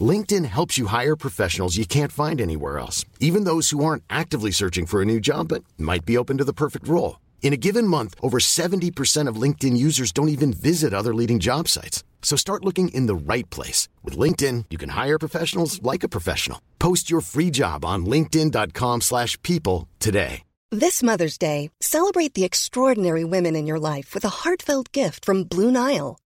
LinkedIn helps you hire professionals you can't find anywhere else, even those who aren't actively searching for a new job but might be open to the perfect role. In a given month, over 70% of LinkedIn users don't even visit other leading job sites. So start looking in the right place. With LinkedIn, you can hire professionals like a professional. Post your free job on linkedin.com slash people today. This Mother's Day, celebrate the extraordinary women in your life with a heartfelt gift from Blue Nile.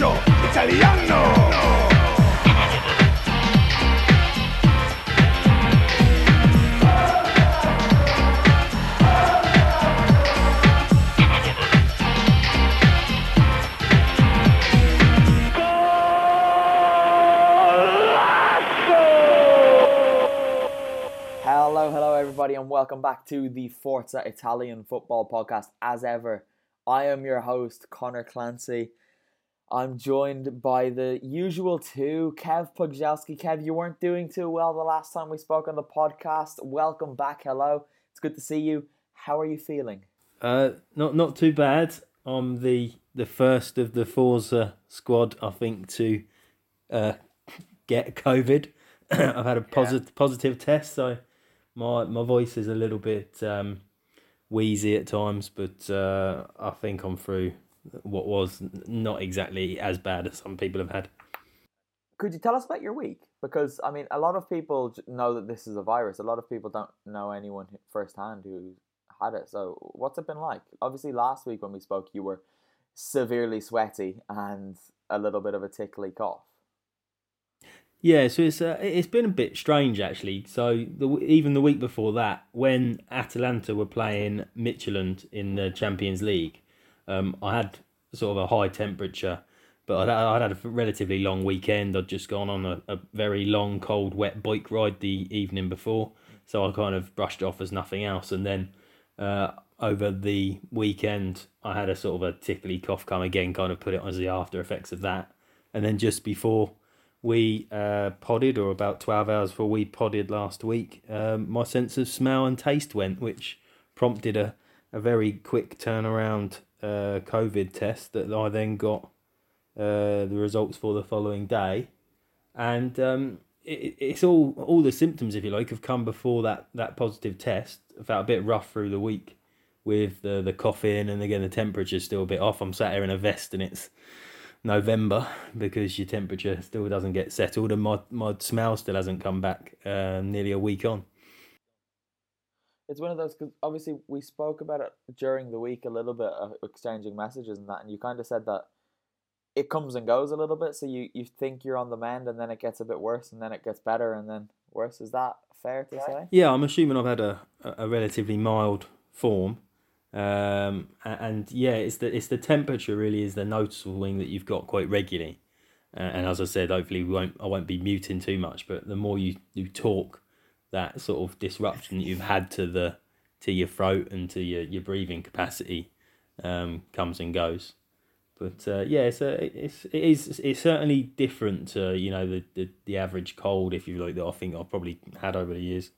calcio italiano. Hello, hello, everybody, and welcome back to the Forza Italian Football Podcast. As ever, I am your host, Connor Clancy. I'm joined by the usual two, Kev Pogzelski. Kev, you weren't doing too well the last time we spoke on the podcast. Welcome back. Hello, it's good to see you. How are you feeling? Uh, not not too bad. I'm the the first of the Forza squad, I think, to uh, get COVID. I've had a positive positive test, so my my voice is a little bit um, wheezy at times, but uh, I think I'm through what was not exactly as bad as some people have had. Could you tell us about your week? Because I mean, a lot of people know that this is a virus. A lot of people don't know anyone firsthand who had it. So, what's it been like? Obviously, last week when we spoke, you were severely sweaty and a little bit of a tickly cough. Yeah, so it's uh, it's been a bit strange actually. So the, even the week before that, when Atalanta were playing Midtjylland in the Champions League, um, I had sort of a high temperature, but I'd, I'd had a relatively long weekend. I'd just gone on a, a very long, cold, wet bike ride the evening before, so I kind of brushed it off as nothing else. And then uh, over the weekend, I had a sort of a tickly cough come again, kind of put it on as the after effects of that. And then just before we uh, podded, or about 12 hours before we podded last week, um, my sense of smell and taste went, which prompted a, a very quick turnaround uh, COVID test that I then got uh, the results for the following day. And um, it, it's all all the symptoms, if you like, have come before that, that positive test. I felt a bit rough through the week with the, the coughing, and again, the temperature's still a bit off. I'm sat here in a vest and it's November because your temperature still doesn't get settled and my, my smell still hasn't come back uh, nearly a week on. It's one of those because obviously we spoke about it during the week a little bit, uh, exchanging messages and that, and you kind of said that it comes and goes a little bit. So you, you think you're on the mend, and then it gets a bit worse, and then it gets better, and then worse. Is that fair to say? Yeah, I'm assuming I've had a, a relatively mild form. Um, and yeah, it's the it's the temperature really is the noticeable thing that you've got quite regularly. Uh, and as I said, hopefully we won't I won't be muting too much. But the more you, you talk, that sort of disruption that you've had to the to your throat and to your, your breathing capacity um, comes and goes. But uh, yeah, it's it's it is it's certainly different to you know the, the, the average cold if you like that I think I've probably had over the years.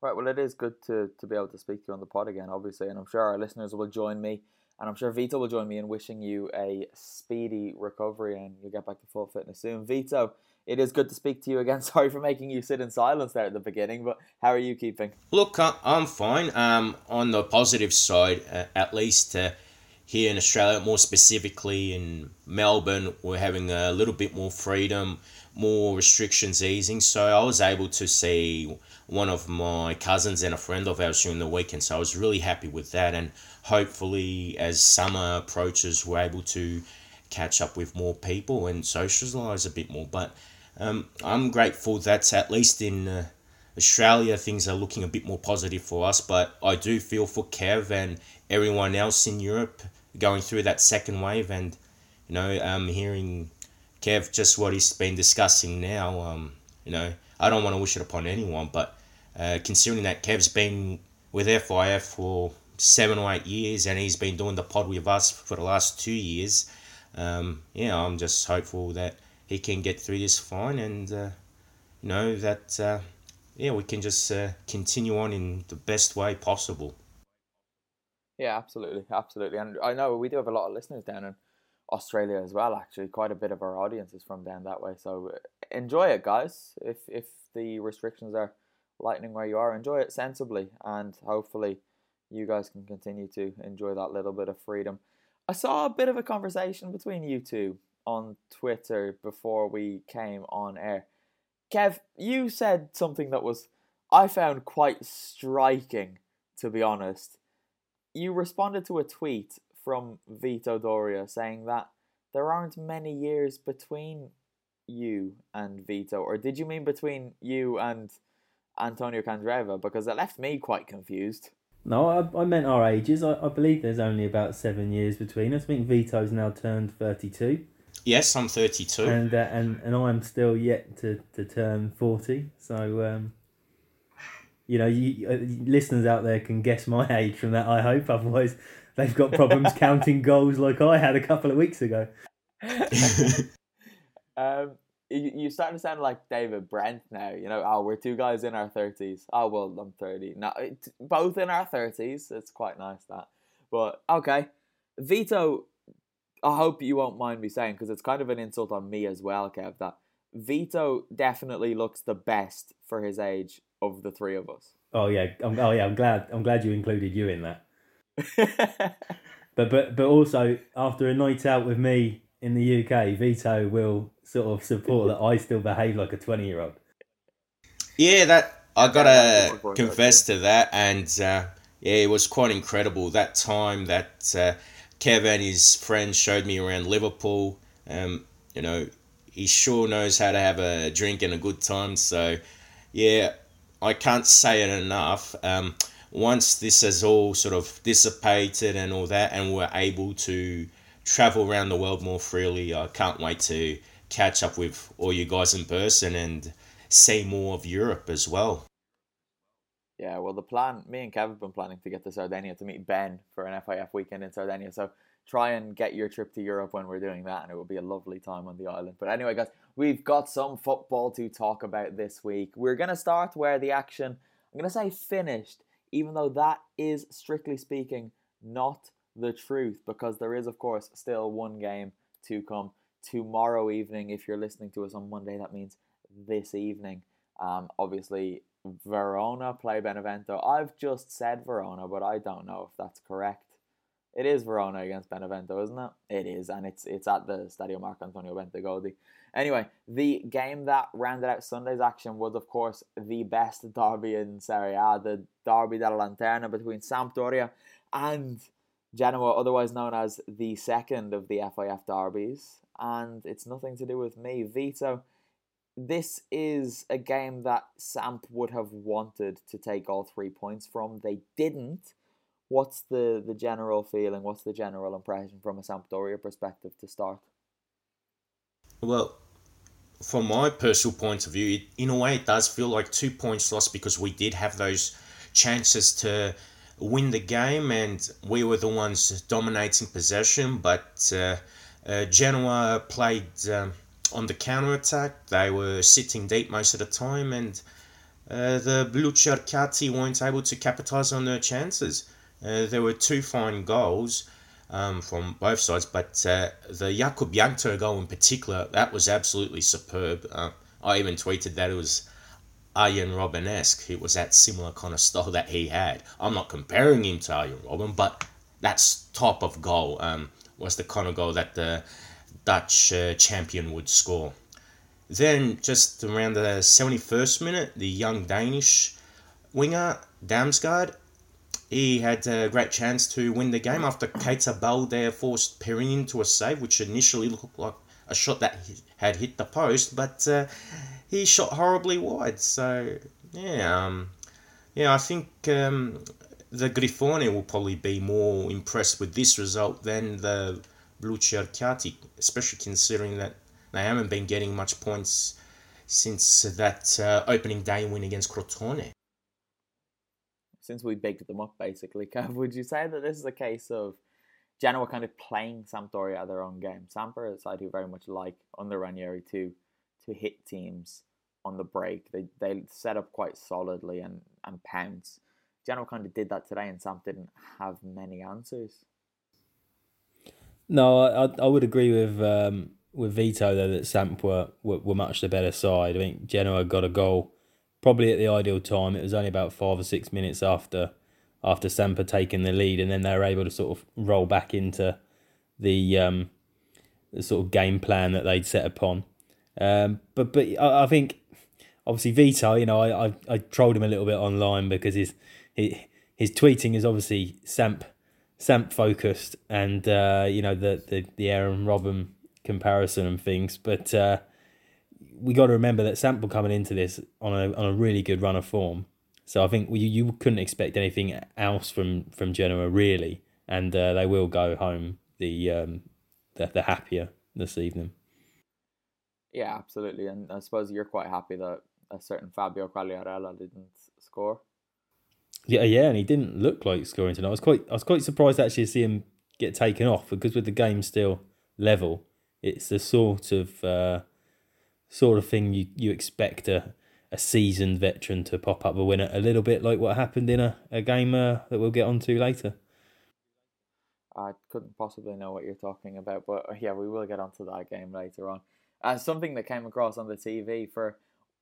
Right. Well, it is good to to be able to speak to you on the pod again, obviously, and I'm sure our listeners will join me, and I'm sure Vito will join me in wishing you a speedy recovery and you'll get back to full fitness soon. Vito, it is good to speak to you again. Sorry for making you sit in silence there at the beginning, but how are you keeping? Look, I'm fine. Um, on the positive side, uh, at least, uh, here in Australia, more specifically in Melbourne, we're having a little bit more freedom, more restrictions easing. So I was able to see one of my cousins and a friend of ours during the weekend. So I was really happy with that. And hopefully, as summer approaches, we're able to catch up with more people and socialize a bit more. But um, I'm grateful that at least in uh, Australia things are looking a bit more positive for us. But I do feel for Kev and everyone else in Europe going through that second wave. And you know, um, hearing Kev just what he's been discussing now. Um, you know, I don't want to wish it upon anyone, but uh, considering that Kev's been with FIF for seven or eight years and he's been doing the pod with us for the last two years, um, yeah, I'm just hopeful that he can get through this fine and, uh, you know, that, uh, yeah, we can just uh, continue on in the best way possible. Yeah, absolutely, absolutely. And I know we do have a lot of listeners down in Australia as well. Actually, quite a bit of our audience is from down that way. So uh, enjoy it, guys. If if the restrictions are lightning where you are, enjoy it sensibly, and hopefully, you guys can continue to enjoy that little bit of freedom. I saw a bit of a conversation between you two on Twitter before we came on air. Kev, you said something that was I found quite striking, to be honest. You responded to a tweet from Vito Doria saying that there aren't many years between you and Vito, or did you mean between you and Antonio Candreva? Because it left me quite confused. No, I, I meant our ages. I, I believe there's only about seven years between us. I think Vito's now turned 32. Yes, I'm 32. And uh, and, and I'm still yet to, to turn 40. So, um, you know, you, uh, listeners out there can guess my age from that, I hope. Otherwise, they've got problems counting goals like I had a couple of weeks ago. um, you, you're starting to sound like David Brent now. You know, oh, we're two guys in our 30s. Oh, well, I'm 30. No, both in our 30s. It's quite nice that. But, okay. Vito, I hope you won't mind me saying, because it's kind of an insult on me as well, Kev, that Vito definitely looks the best for his age of the three of us. Oh yeah, I'm, oh yeah, I'm glad. I'm glad you included you in that. but but but also after a night out with me in the UK, Vito will sort of support that I still behave like a twenty year old. Yeah, that I gotta confess to that, and uh, yeah, it was quite incredible that time that uh, Kev and his friends showed me around Liverpool. Um, you know, he sure knows how to have a drink and a good time. So, yeah, I can't say it enough. Um, once this has all sort of dissipated and all that, and we're able to travel around the world more freely, I can't wait to catch up with all you guys in person and see more of Europe as well. Yeah, well, the plan, me and Kev have been planning to get to Sardinia to meet Ben for an FIF weekend in Sardinia. So try and get your trip to Europe when we're doing that, and it will be a lovely time on the island. But anyway, guys, we've got some football to talk about this week. We're going to start where the action, I'm going to say finished, even though that is strictly speaking not the truth, because there is, of course, still one game to come tomorrow evening. If you're listening to us on Monday, that means this evening. Um, obviously, Verona play Benevento. I've just said Verona, but I don't know if that's correct. It is Verona against Benevento, isn't it? It is, and it's it's at the Stadio Marco Antonio Bentegodi. Anyway, the game that rounded out Sunday's action was, of course, the best derby in Serie A, the Derby della Lanterna between Sampdoria and Genoa, otherwise known as the second of the FIF derbies. And it's nothing to do with me. Vito, this is a game that Samp would have wanted to take all three points from. They didn't. What's the, the general feeling? What's the general impression from a Sampdoria perspective to start? Well, from my personal point of view, it, in a way, it does feel like two points lost because we did have those chances to win the game and we were the ones dominating possession. But uh, uh, Genoa played um, on the counter attack. They were sitting deep most of the time, and uh, the Blue weren't able to capitalize on their chances. Uh, there were two fine goals um, from both sides, but uh, the Jakub Jankto goal in particular, that was absolutely superb. Uh, I even tweeted that it was Arjen Robben esque. It was that similar kind of style that he had. I'm not comparing him to Arjen Robben, but that's type of goal um, was the kind of goal that the Dutch uh, champion would score. Then, just around the 71st minute, the young Danish winger, Damsgaard, he had a great chance to win the game after Keita Balde forced Perin into a save, which initially looked like a shot that had hit the post, but uh, he shot horribly wide. So, yeah, um, yeah, I think um, the Grifone will probably be more impressed with this result than the Blucerchiati, especially considering that they haven't been getting much points since that uh, opening day win against Crotone. Since we bigged them up, basically, Kev, would you say that this is a case of Genoa kind of playing Sampdoria at their own game? Sampdoria is a side who very much like under Ranieri to to hit teams on the break. They they set up quite solidly and and pounce. Genoa kind of did that today, and Samp didn't have many answers. No, I I would agree with um, with Vito though that Samp were, were, were much the better side. I think Genoa got a goal probably at the ideal time. It was only about five or six minutes after after Samp had taken the lead, and then they were able to sort of roll back into the um, the sort of game plan that they'd set upon. Um, but but I, I think obviously Vito, you know, I, I I trolled him a little bit online because his his, his tweeting is obviously Samp Samp focused, and uh, you know the the the Arjen Robben comparison and things. But uh, we got to remember that Sample coming into this on a on a really good run of form. So I think you you couldn't expect anything else from from Genoa really, and uh, they will go home the um the, the happier this evening. Yeah, absolutely, and I suppose you're quite happy that a certain Fabio Quagliarella didn't score. Yeah, yeah, and he didn't look like scoring tonight. I was quite, I was quite surprised actually to see him get taken off because with the game still level, it's the sort of uh, sort of thing you, you expect a, a seasoned veteran to pop up a winner. A little bit like what happened in a, a game uh, that we'll get onto later. I couldn't possibly know what you're talking about, but uh, yeah, we will get onto that game later on. Uh, something that came across on the TV for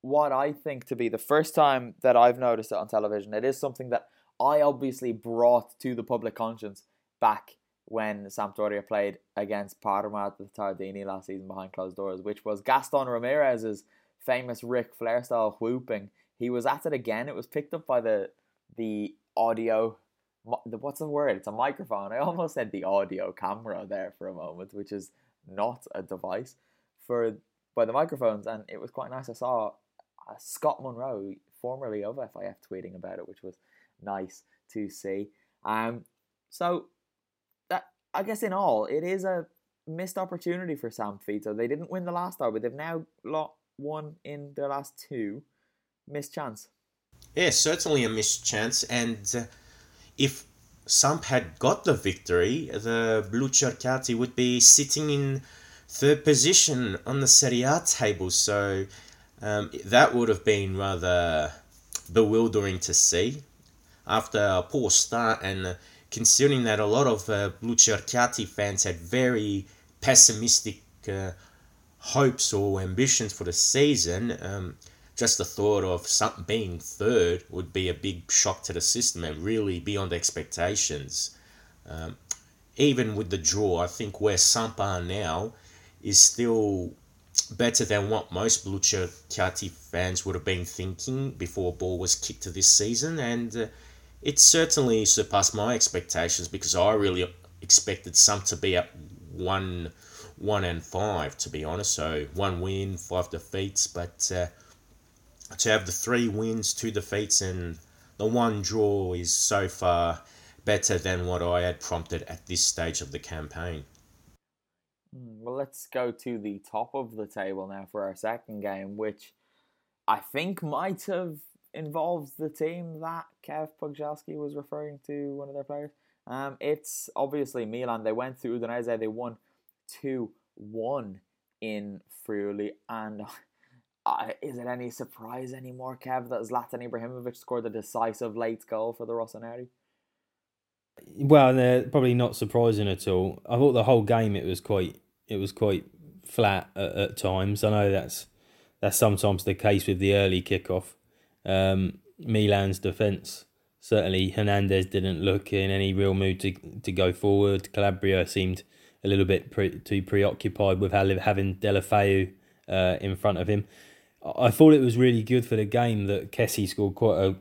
what I think to be the first time that I've noticed it on television. It is something that I obviously brought to the public conscience back when Sampdoria played against Parma at the Tardini last season behind closed doors, which was Gaston Ramirez's famous Ric Flair style whooping. He was at it again. It was picked up by the the audio. What's the word? It's a microphone. I almost said the audio camera there for a moment, which is not a device for by the microphones, and it was quite nice. I saw uh, Scott Monroe, formerly of FIF, tweeting about it, which was nice to see. Um, so that I guess in all, it is a missed opportunity for Sam Vito. They didn't win the last but they've now lot won in their last two. Missed chance. Yeah, certainly a missed chance. And uh, if Samp had got the victory, the Blucerchiati would be sitting in third position on the Serie A table. So um, that would have been rather bewildering to see after a poor start and considering that a lot of uh, Blucerchiati fans had very pessimistic uh, hopes or ambitions for the season. Um, just the thought of something being third would be a big shock to the system and really beyond expectations. Um, even with the draw, I think where Samp are now is still better than what most Blucerchiati fans would have been thinking before ball was kicked this season, and uh, it certainly surpassed my expectations because I really expected some to be at one, one and five to be honest. So one win, five defeats, but uh, to have the three wins, two defeats, and the one draw is so far better than what I had prompted at this stage of the campaign. Hmm, well, let's go to the top of the table now for our second game, which I think might have involved the team that Kev Pogjalski was referring to, one of their players. Um, it's obviously Milan. They went through Udinese. They won 2 1 in Friuli. And uh, is it any surprise anymore, Kev, that Zlatan Ibrahimovic scored the decisive late goal for the Rossoneri? Well, they're probably not surprising at all. I thought the whole game it was quite it was quite flat at, at times. I know that's that's sometimes the case with the early kickoff. Um, Milan's defence certainly Hernandez didn't look in any real mood to to go forward. Calabria seemed a little bit pre- too preoccupied with having Deulofeu uh, in front of him. I thought it was really good for the game that Kessie scored quite a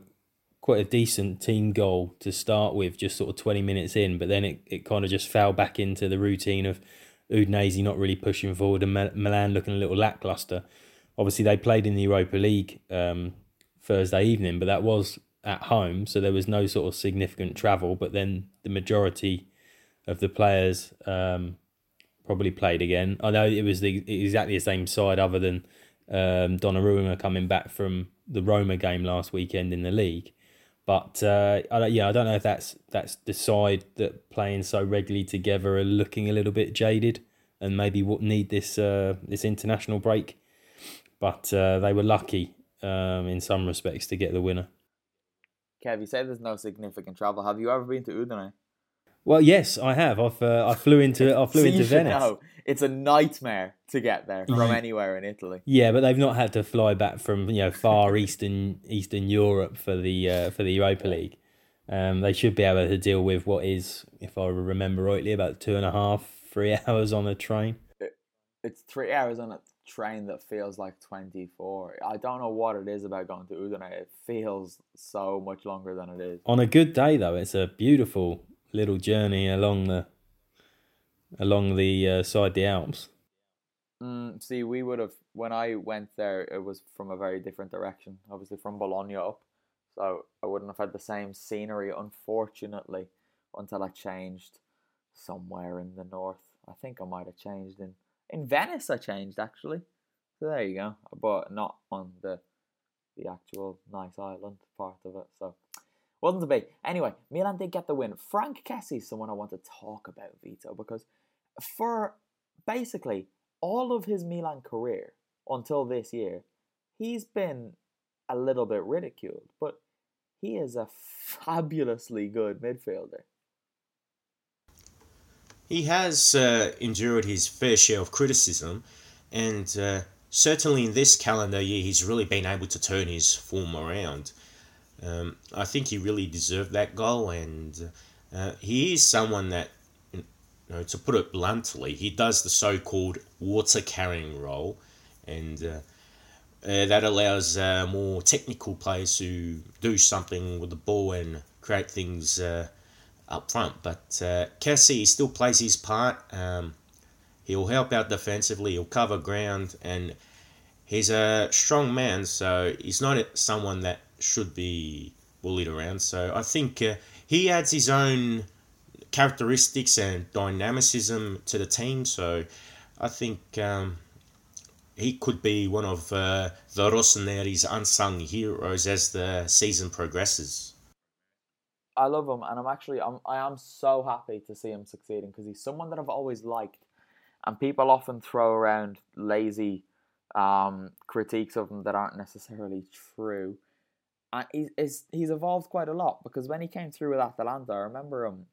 quite a decent team goal to start with, just sort of 20 minutes in, but then it, it kind of just fell back into the routine of Udinese not really pushing forward and Milan looking a little lackluster. Obviously, they played in the Europa League um, Thursday evening, but that was at home, so there was no sort of significant travel. But then the majority of the players um, probably played again. I know it was the exactly the same side, other than um, Donnarumma coming back from the Roma game last weekend in the league. But uh, I yeah, I don't know if that's that's the side that playing so regularly together are looking a little bit jaded and maybe what need this uh, this international break. But uh, they were lucky um, in some respects to get the winner. Kev, you say there's no significant travel. Have you ever been to Udine? Well, yes, I have. I've uh, I flew into I flew so into Venice. Know. It's a nightmare to get there from anywhere in Italy. Yeah, but they've not had to fly back from you know far eastern Eastern Europe for the uh, for the Europa League. Um, they should be able to deal with what is, if I remember rightly, about two and a half, three hours on a train. It, it's three hours on a train that feels like 24. I don't know what it is about going to Udine. It feels so much longer than it is. On a good day, though, it's a beautiful little journey along the along the uh, side the Alps. Mm, see, we would have when I went there. It was from a very different direction, obviously from Bologna up. So I wouldn't have had the same scenery, unfortunately, until I changed somewhere in the north. I think I might have changed in in Venice. I changed actually. So there you go, but not on the the actual nice island part of it. So wasn't to be. Anyway, Milan did get the win. Frank Kessie is someone I want to talk about, Vito, because for basically all of his Milan career until this year, he's been a little bit ridiculed, but he is a fabulously good midfielder. He has uh, endured his fair share of criticism, and uh, certainly in this calendar year, he's really been able to turn his form around. Um, I think he really deserved that goal, and uh, he is someone that, you know, to put it bluntly, he does the so-called water carrying role, and uh, uh, that allows uh, more technical players to do something with the ball and create things uh, up front. But uh, Kessie still plays his part. Um, he'll help out defensively. He'll cover ground, and he's a strong man. So he's not someone that should be bullied around. So I think uh, he adds his own characteristics and dynamicism to the team. So I think um, he could be one of uh, the Rossoneri's unsung heroes as the season progresses. I love him, and I'm actually I'm I am so happy to see him succeeding because he's someone that I've always liked, and people often throw around lazy um, critiques of him that aren't necessarily true and he's he's evolved quite a lot because when he came through with Atalanta, I remember him.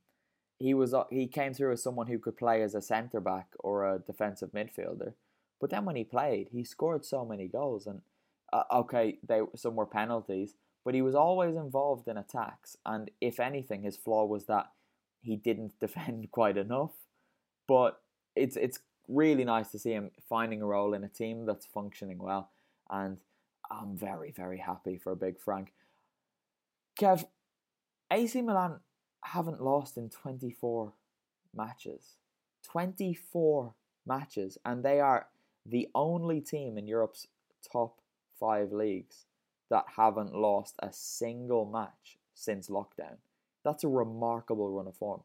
He was uh, he came through as someone who could play as a centre back or a defensive midfielder, but then when he played, he scored so many goals and uh, okay, they some were penalties, but he was always involved in attacks. And if anything, his flaw was that he didn't defend quite enough. But it's it's really nice to see him finding a role in a team that's functioning well and I'm very, very happy for a big Frank. Kev, AC Milan haven't lost in 24 matches. 24 matches, and they are the only team in Europe's top five leagues that haven't lost a single match since lockdown. That's a remarkable run of form.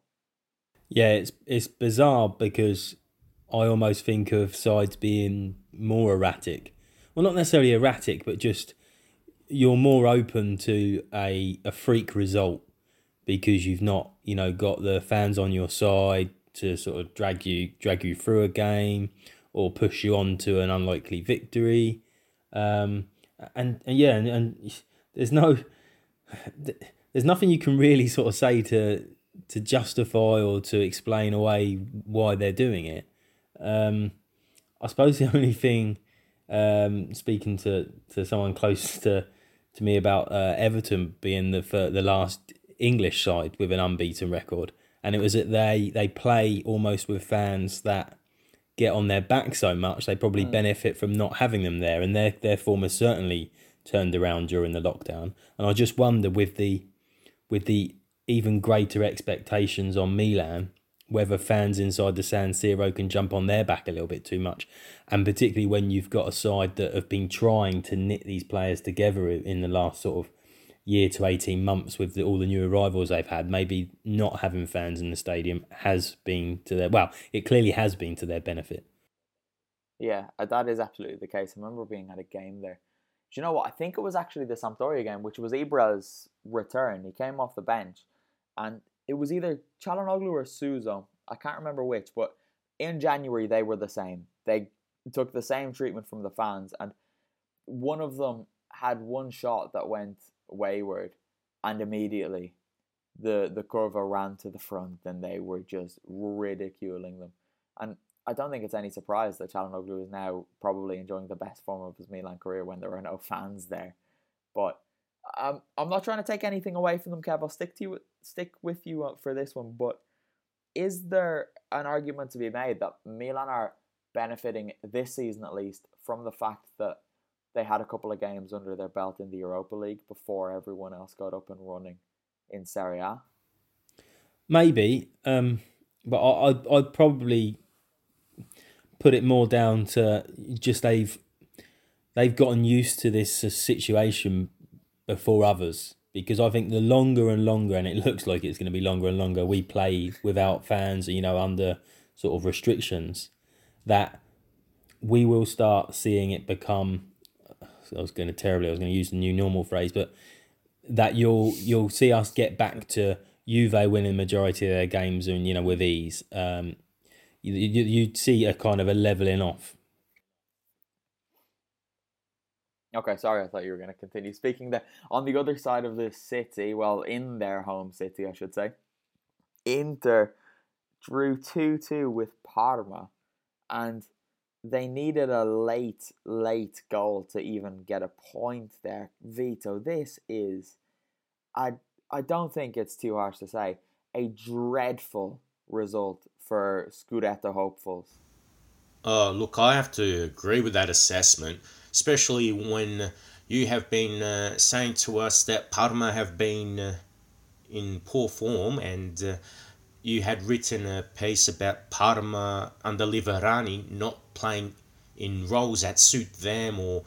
Yeah, it's it's bizarre because I almost think of sides being more erratic well, not necessarily erratic, but just you're more open to a, a freak result because you've not, you know, got the fans on your side to sort of drag you drag you through a game or push you on to an unlikely victory. Um, and, and yeah, and, and there's no there's nothing you can really sort of say to to justify or to explain away why they're doing it. Um, I suppose the only thing um, speaking to, to someone close to, to me about uh, Everton being the the last English side with an unbeaten record, and it was that they they play almost with fans that get on their back so much they probably mm. benefit from not having them there, and their their form has certainly turned around during the lockdown. And I just wonder with the with the even greater expectations on Milan whether fans inside the San Siro can jump on their back a little bit too much. And particularly when you've got a side that have been trying to knit these players together in the last sort of year to 18 months with the, all the new arrivals they've had, maybe not having fans in the stadium has been to their, well, it clearly has been to their benefit. Yeah, uh, that is absolutely the case. I remember being at a game there. Do you know what? I think it was actually the Sampdoria game, which was Ibra's return. He came off the bench and it was either Calhanoglu or Suso. I can't remember which, but in January they were the same. They took the same treatment from the fans, and one of them had one shot that went wayward, and immediately the the Curva ran to the front, and they were just ridiculing them. And I don't think it's any surprise that Calhanoglu is now probably enjoying the best form of his Milan career when there are no fans there. But I'm I'm not trying to take anything away from them, Kev. I'll stick to you, stick with you uh, for this one. But is there an argument to be made that Milan are benefiting this season at least from the fact that they had a couple of games under their belt in the Europa League before everyone else got up and running in Serie A? Maybe, um, but I, I'd, I'd probably put it more down to just they've they've gotten used to this situation before others because I think the longer and longer, and it looks like it's going to be longer and longer, we play without fans, you know, under sort of restrictions, that we will start seeing it become. I was going to terribly. I was going to use the new normal phrase, but that you'll you'll see us get back to Juve winning majority of their games and you know with ease. Um, you you you see a kind of a leveling off Okay, sorry, I thought you were going to continue speaking there. On the other side of the city, well, in their home city, I should say, Inter drew 2 2 with Parma, and they needed a late, late goal to even get a point there. Vito, this is, I, I don't think it's too harsh to say, a dreadful result for Scudetto hopefuls. Uh, look, I have to agree with that assessment especially when you have been uh, saying to us that Parma have been uh, in poor form and uh, you had written a piece about Parma under Liverani not playing in roles that suit them or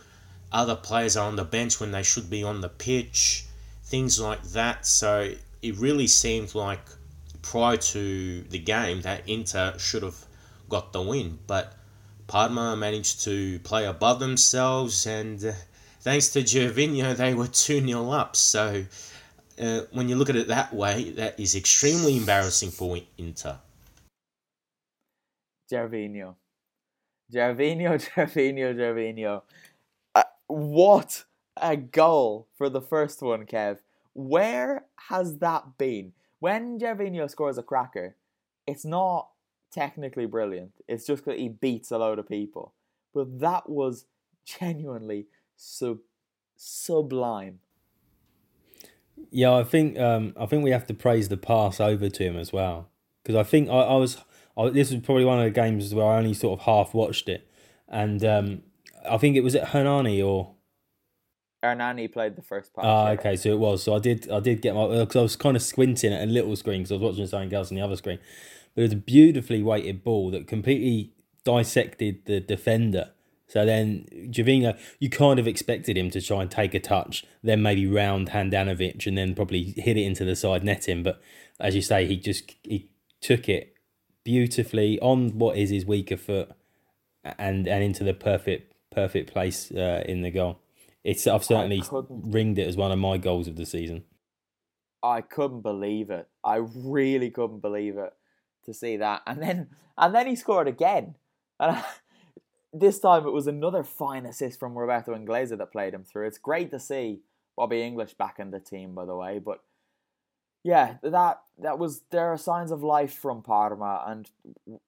other players are on the bench when they should be on the pitch, things like that. So it really seemed like prior to the game that Inter should have got the win, but Parma managed to play above themselves, and uh, thanks to Gervinho, they were 2 0 up. So, uh, when you look at it that way, that is extremely embarrassing for Inter. Gervinho. Gervinho, Gervinho, Gervinho. Uh, what a goal for the first one, Kev. Where has that been? When Gervinho scores a cracker, it's not technically brilliant. It's just that he beats a load of people. But that was genuinely sub sublime. Yeah, I think um, I think we have to praise the pass over to him as well because I think I, I was I, this was probably one of the games where I only sort of half watched it, and um, I think it was at Hernani or Hernani played the first part. Ah, okay, so it was. So I did I did get my because I was kind of squinting at a little screen because I was watching something else on the other screen, but it was a beautifully weighted ball that completely dissected the defender. So then Gervinho, you kind of expected him to try and take a touch, then maybe round Handanovic and then probably hit it into the side netting. But as you say, he just he took it beautifully on what is his weaker foot and and into the perfect perfect place uh, in the goal. It's I've certainly ringed it as one of my goals of the season. I couldn't believe it. I really couldn't believe it to see that. And then and then he scored again. And I, this time it was another fine assist from Roberto Inglese that played him through. It's great to see Bobby English back in the team, by the way. But yeah, that that was there are signs of life from Parma, and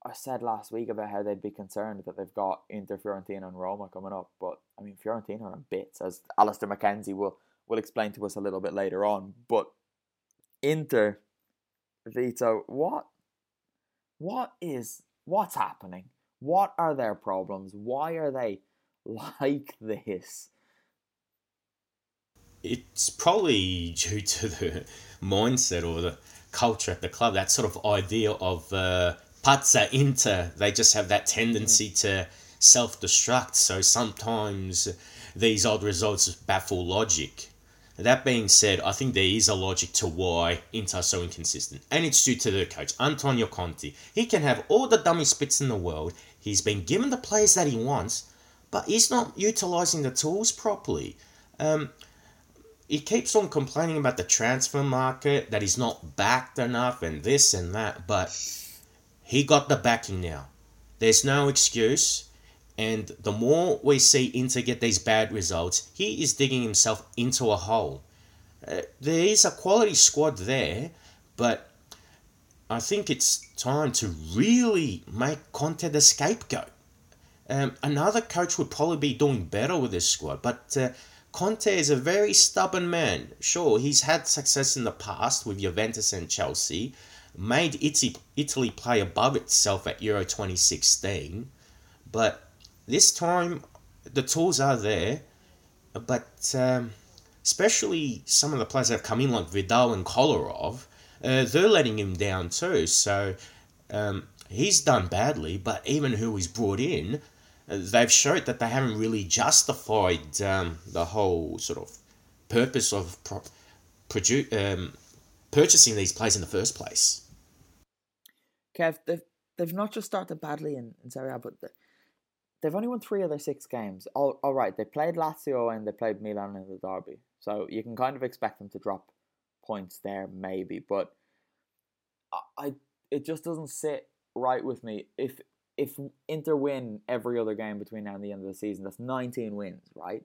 I said last week about how they'd be concerned that they've got Inter, Fiorentina, and Roma coming up. But I mean, Fiorentina are in bits, as Alistair McKenzie will will explain to us a little bit later on. But Inter, Vito, what, what is, what's happening? What are their problems? Why are they like this? It's probably due to the mindset or the culture at the club. That sort of idea of uh, pazza inter. They just have that tendency to self destruct. So sometimes these odd results baffle logic. That being said, I think there is a logic to why Inter are so inconsistent, and it's due to the coach, Antonio Conte. He can have all the dummy spits in the world, he's been given the players that he wants, but he's not utilising the tools properly. Um, he keeps on complaining about the transfer market, that he's not backed enough, and this and that, but he got the backing now. There's no excuse. And the more we see Inter get these bad results, he is digging himself into a hole. Uh, there is a quality squad there, but I think it's time to really make Conte the scapegoat. Um, another coach would probably be doing better with this squad, but uh, Conte is a very stubborn man. Sure, he's had success in the past with Juventus and Chelsea, made Italy, Italy play above itself at Euro 2016, but this time the tools are there, but um, especially some of the players that have come in like Vidal and Kolarov, uh, they're letting him down too. So um, he's done badly, but even who he's brought in, uh, they've showed that they haven't really justified um, the whole sort of purpose of pro- produ- um, purchasing these players in the first place. Kev, they've, they've not just started badly in, in Serie A, but they've only won three of their six games. All, all right, they played Lazio and they played Milan in the derby, so you can kind of expect them to drop points there, maybe. But I, I it just doesn't sit right with me. If if Inter win every other game between now and the end of the season, that's nineteen wins, right?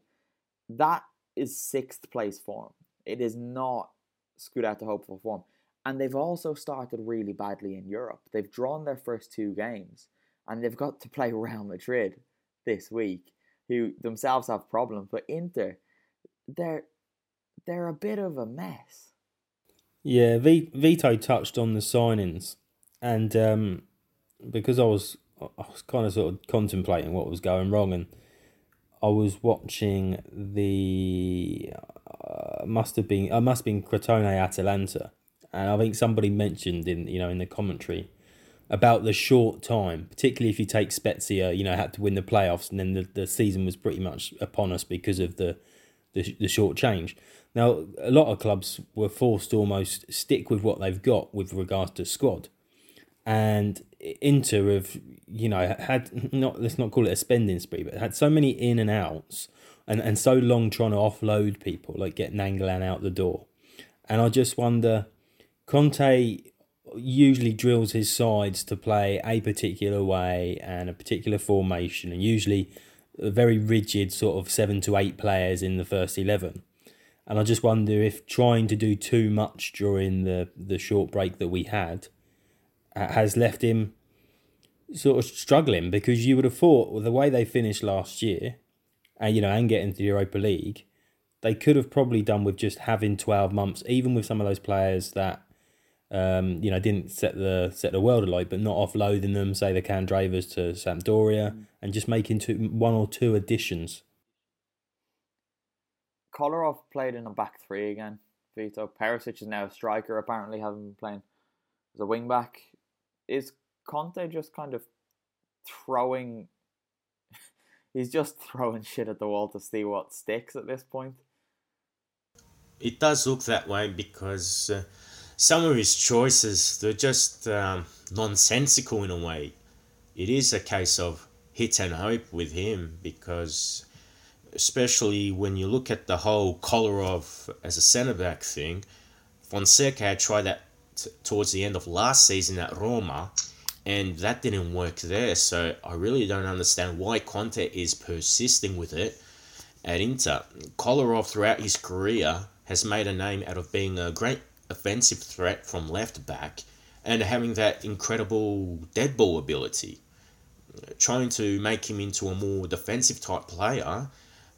That is sixth place form. It is not Scudetto hopeful form. And they've also started really badly in Europe. They've drawn their first two games and they've got to play Real Madrid this week, who themselves have problems. But Inter, they're they're a bit of a mess. Yeah, v- Vito touched on the signings, and um, because I was I was kind of sort of contemplating what was going wrong, and I was watching the uh, must have been I uh, must have been Crotone Atalanta, and I think somebody mentioned in you know in the commentary about the short time, particularly if you take Spezia, you know, had to win the playoffs, and then the, the season was pretty much upon us because of the, the the short change. Now, a lot of clubs were forced to almost stick with what they've got with regards to squad, and Inter have you know had not let's not call it a spending spree, but had so many in and outs, and and so long trying to offload people, like get Nainggolan out the door, and I just wonder Conte usually drills his sides to play a particular way and a particular formation, and usually a very rigid sort of seven to eight players in the first 11. And I just wonder if trying to do too much during the, the short break that we had uh, has left him sort of struggling because you would have thought well, the way they finished last year, and you know, and getting to the Europa League, they could have probably done with just having 12 months, even with some of those players that um, you know, didn't set the set the world alight, but not offloading them, say the Candrevas to Sampdoria, mm. and just making two, one or two additions. Kolarov played in a back three again. Vito Perisic is now a striker. Apparently, having been playing as a wing back. Is Conte just kind of throwing? he's just throwing shit at the wall to see what sticks at this point. It does look that way because. Uh some of his choices they're just um, nonsensical in a way. It is a case of hit and hope with him because, especially when you look at the whole Kolarov as a centre back thing, Fonseca had tried that t- towards the end of last season at Roma, and that didn't work there. So I really don't understand why Conte is persisting with it at Inter. Kolarov throughout his career has made a name out of being a great offensive threat from left back and having that incredible dead ball ability. Trying to make him into a more defensive type player,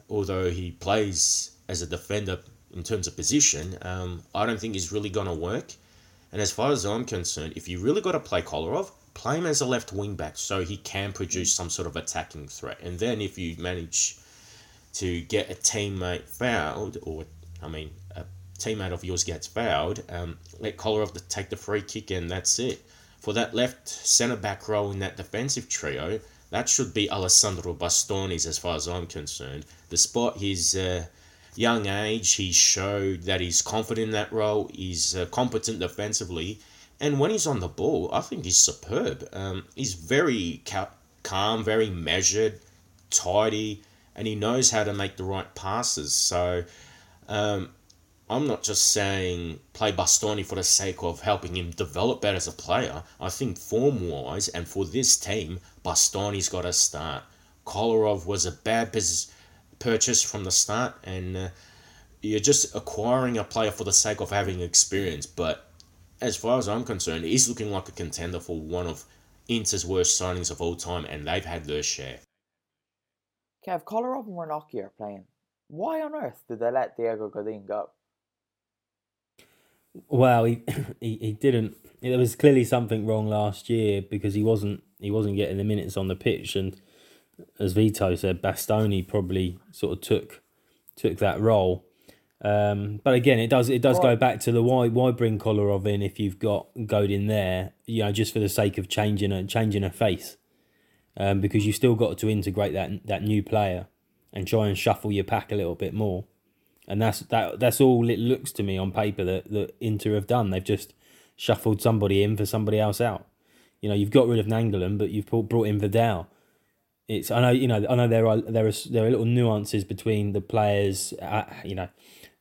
although he plays as a defender in terms of position, um, I don't think is really going to work. And as far as I'm concerned, if you really got to play Kolarov, play him as a left wing back so he can produce some sort of attacking threat. And then if you manage to get a teammate fouled, or I mean, teammate of yours gets fouled, um, let Kolarov take the free kick, and that's it. For that left centre back role in that defensive trio, that should be Alessandro Bastoni's as far as I'm concerned. Despite his uh, young age, he showed that he's confident in that role, he's uh, competent defensively, and when he's on the ball, I think he's superb. Um, he's very ca- calm, very measured, tidy, and he knows how to make the right passes. So um, I'm not just saying play Bastoni for the sake of helping him develop better as a player. I think form wise and for this team, Bastoni's got to start. Kolarov was a bad purchase from the start, and uh, you're just acquiring a player for the sake of having experience. But as far as I'm concerned, he's looking like a contender for one of Inter's worst signings of all time, and they've had their share. Kev, Kolarov and Ranocchia are playing. Why on earth did they let Diego Godin go? Well, he, he he didn't. There was clearly something wrong last year because he wasn't he wasn't getting the minutes on the pitch, and as Vito said, Bastoni probably sort of took took that role. Um, but again, it does it does go back to the why why bring Kolarov in if you've got Godin there, you know, just for the sake of changing a changing a face, um, because you still got to integrate that that new player and try and shuffle your pack a little bit more, and that's that that's all it looks to me on paper that that Inter have done. They've just shuffled somebody in for somebody else out. You know, you've got rid of Nainggolan, but you've brought in Vidal it's I know you know I know there are there are there are little nuances between the players, uh, you know,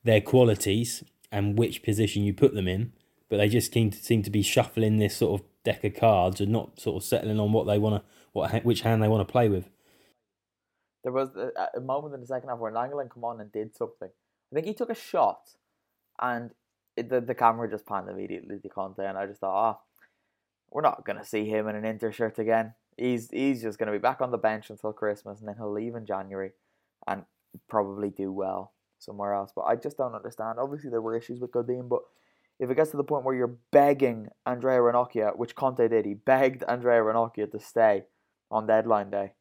their qualities and which position you put them in, but they just seem to seem to be shuffling this sort of deck of cards and not sort of settling on what they want to what which hand they want to play with. There was a, a moment in the second half where Nainggolan come on and did something. I think he took a shot, and it, the the camera just panned immediately to Conte, and I just thought, ah, oh, we're not gonna see him in an Inter shirt again. He's he's just gonna be back on the bench until Christmas, and then he'll leave in January, and probably do well somewhere else. But I just don't understand. Obviously, there were issues with Godin, but if it gets to the point where you're begging Andrea Ranocchia, which Conte did, he begged Andrea Ranocchia to stay on deadline day,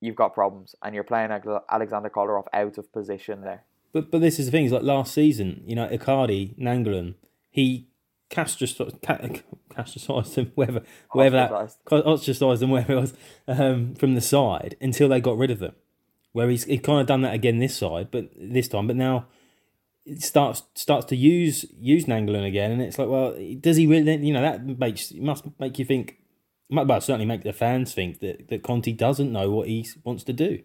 you've got problems, and you're playing Alexander Kolarov out of position there. But but this is the thing. Is like last season, you know, Icardi, Nainggolan, he castricized, castricized them, wherever, wherever that, ostracized them, wherever it was, um, from the side until they got rid of them. Where he's he kind of done that again this side, but this time, but now it starts starts to use use Nainggolan again, and it's like, well, does he really? You know, that makes must make you think. Well, certainly make the fans think that that Conte doesn't know what he wants to do.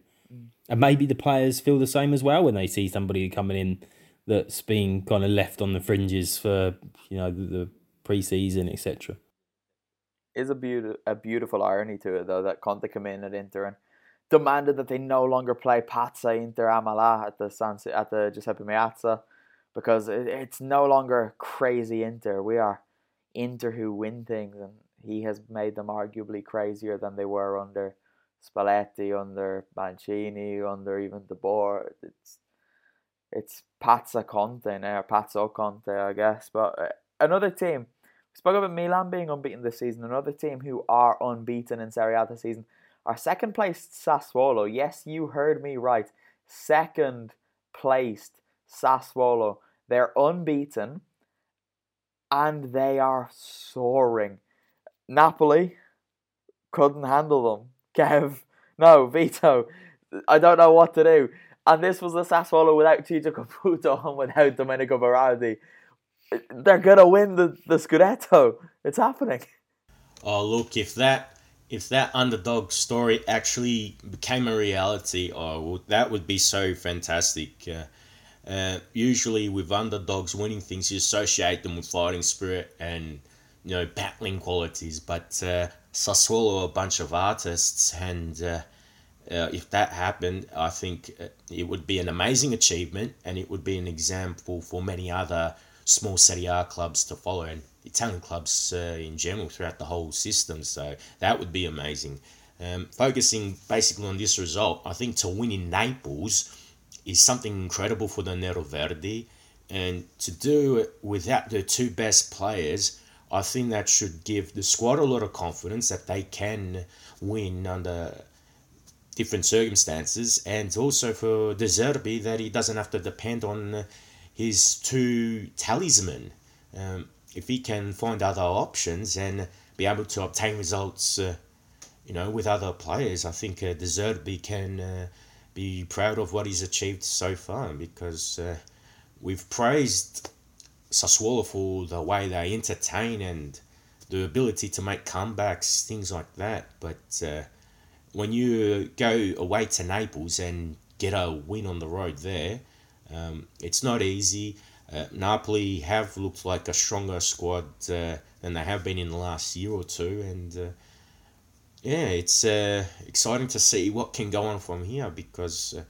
And maybe the players feel the same as well when they see somebody coming in that's been kind of left on the fringes for you know the, the pre-season etc. Is a beautiful a beautiful irony to it though that Conte came in at Inter and demanded that they no longer play Pazza Inter Amala at the San at the Giuseppe Meazza because it, it's no longer crazy Inter. We are Inter who win things, and he has made them arguably crazier than they were under Spalletti, under Mancini, under even De Boer. It's it's Pazza Conte now, Pazzo Conte, I guess. But uh, another team, we spoke about Milan being unbeaten this season. Another team who are unbeaten in Serie A this season our second placed Sassuolo. Yes, you heard me right. Second placed Sassuolo. They're unbeaten and they are soaring. Napoli couldn't handle them. Kev, no, Vito, I don't know what to do. And this was the Sassuolo without Ciccio Caputo and without Domenico Berardi. They're gonna win the, the Scudetto. It's happening. Oh look, if that if that underdog story actually became a reality, oh, that would be so fantastic. Uh, uh, usually, with underdogs winning things, you associate them with fighting spirit and you know battling qualities. But uh, Sassuolo a bunch of artists, and uh, uh, if that happened, I think uh, it would be an amazing achievement, and it would be an example for many other small Serie A clubs to follow. And Italian clubs uh, in general throughout the whole system. So that would be amazing. Um, focusing basically on this result, I think to win in Naples is something incredible for the Nero Verdi. And to do it without the two best players, I think that should give the squad a lot of confidence that they can win under different circumstances, and also for De Zerbi that he doesn't have to depend on his two talisman. Um, if he can find other options and be able to obtain results, uh, you know, with other players, I think uh, De Zerbi can uh, be proud of what he's achieved so far because uh, we've praised Sassuolo for the way they entertain and the ability to make comebacks, things like that. But uh, when you go away to Naples and get a win on the road there, um, it's not easy. Uh, Napoli have looked like a stronger squad uh, than they have been in the last year or two, and uh, yeah, it's uh, exciting to see what can go on from here because uh,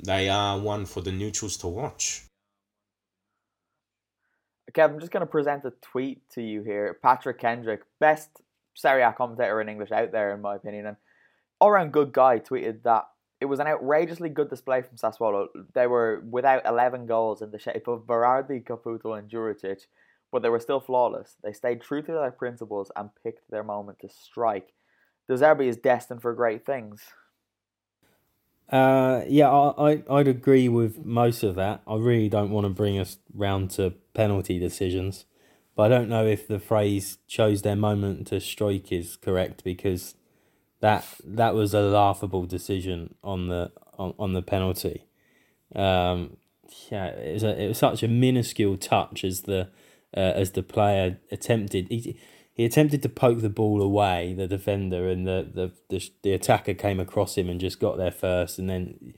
they are one for the neutrals to watch. Kev, I'm just going to present a tweet to you here. Patrick Kendrick, best Serie A commentator in English out there, in my opinion, and all around good guy, tweeted that it was an outrageously good display from Sassuolo. They were without 11 goals in the shape of Berardi, Caputo, and Juricic, but they were still flawless. They stayed true to their principles and picked their moment to strike. De Zerbi is destined for great things. Uh, yeah, I, I would agree with most of that. I really don't want to bring us round to penalty decisions, but I don't know if the phrase "chose their moment to strike" is correct because that that was a laughable decision on the on, on the penalty. Um, yeah, it was a, it was such a minuscule touch as the uh, as the player attempted. He, he attempted to poke the ball away, the defender, and the, the, the, the attacker came across him and just got there first, and then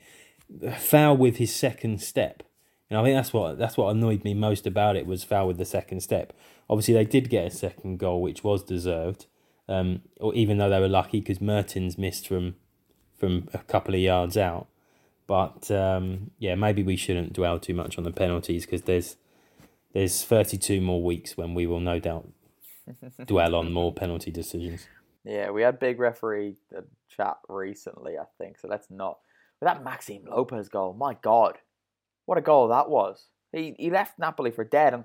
foul with his second step. And I think that's what that's what annoyed me most about it was foul with the second step. Obviously, they did get a second goal, which was deserved, um, or even though they were lucky because Mertens missed from from a couple of yards out. But um, yeah, maybe we shouldn't dwell too much on the penalties because there's there's 32 more weeks when we will no doubt dwell on more penalty decisions. Yeah, we had big referee chat recently, I think. So let's not. But that Maxime Lopez goal, my God, what a goal that was! He he left Napoli for dead, and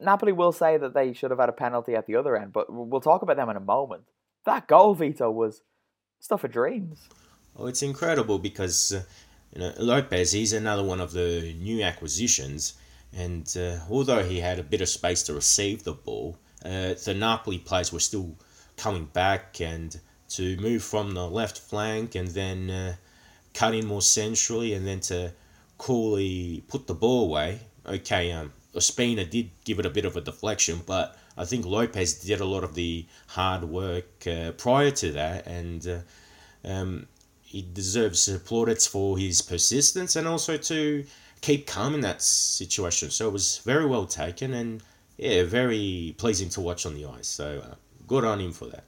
Napoli will say that they should have had a penalty at the other end. But we'll talk about them in a moment. That goal, Vito, was stuff of dreams. Oh, it's incredible because uh, you know Lopez. He's another one of the new acquisitions, and uh, although he had a bit of space to receive the ball uh, the Napoli players were still coming back and to move from the left flank and then uh, cut in more centrally and then to coolly put the ball away. Okay, um, Ospina did give it a bit of a deflection, but I think Lopez did a lot of the hard work uh, prior to that, and uh, um, he deserves plaudits for his persistence and also to keep calm in that situation. So it was very well taken, and yeah, very pleasing to watch on the ice. So uh, good on him for that.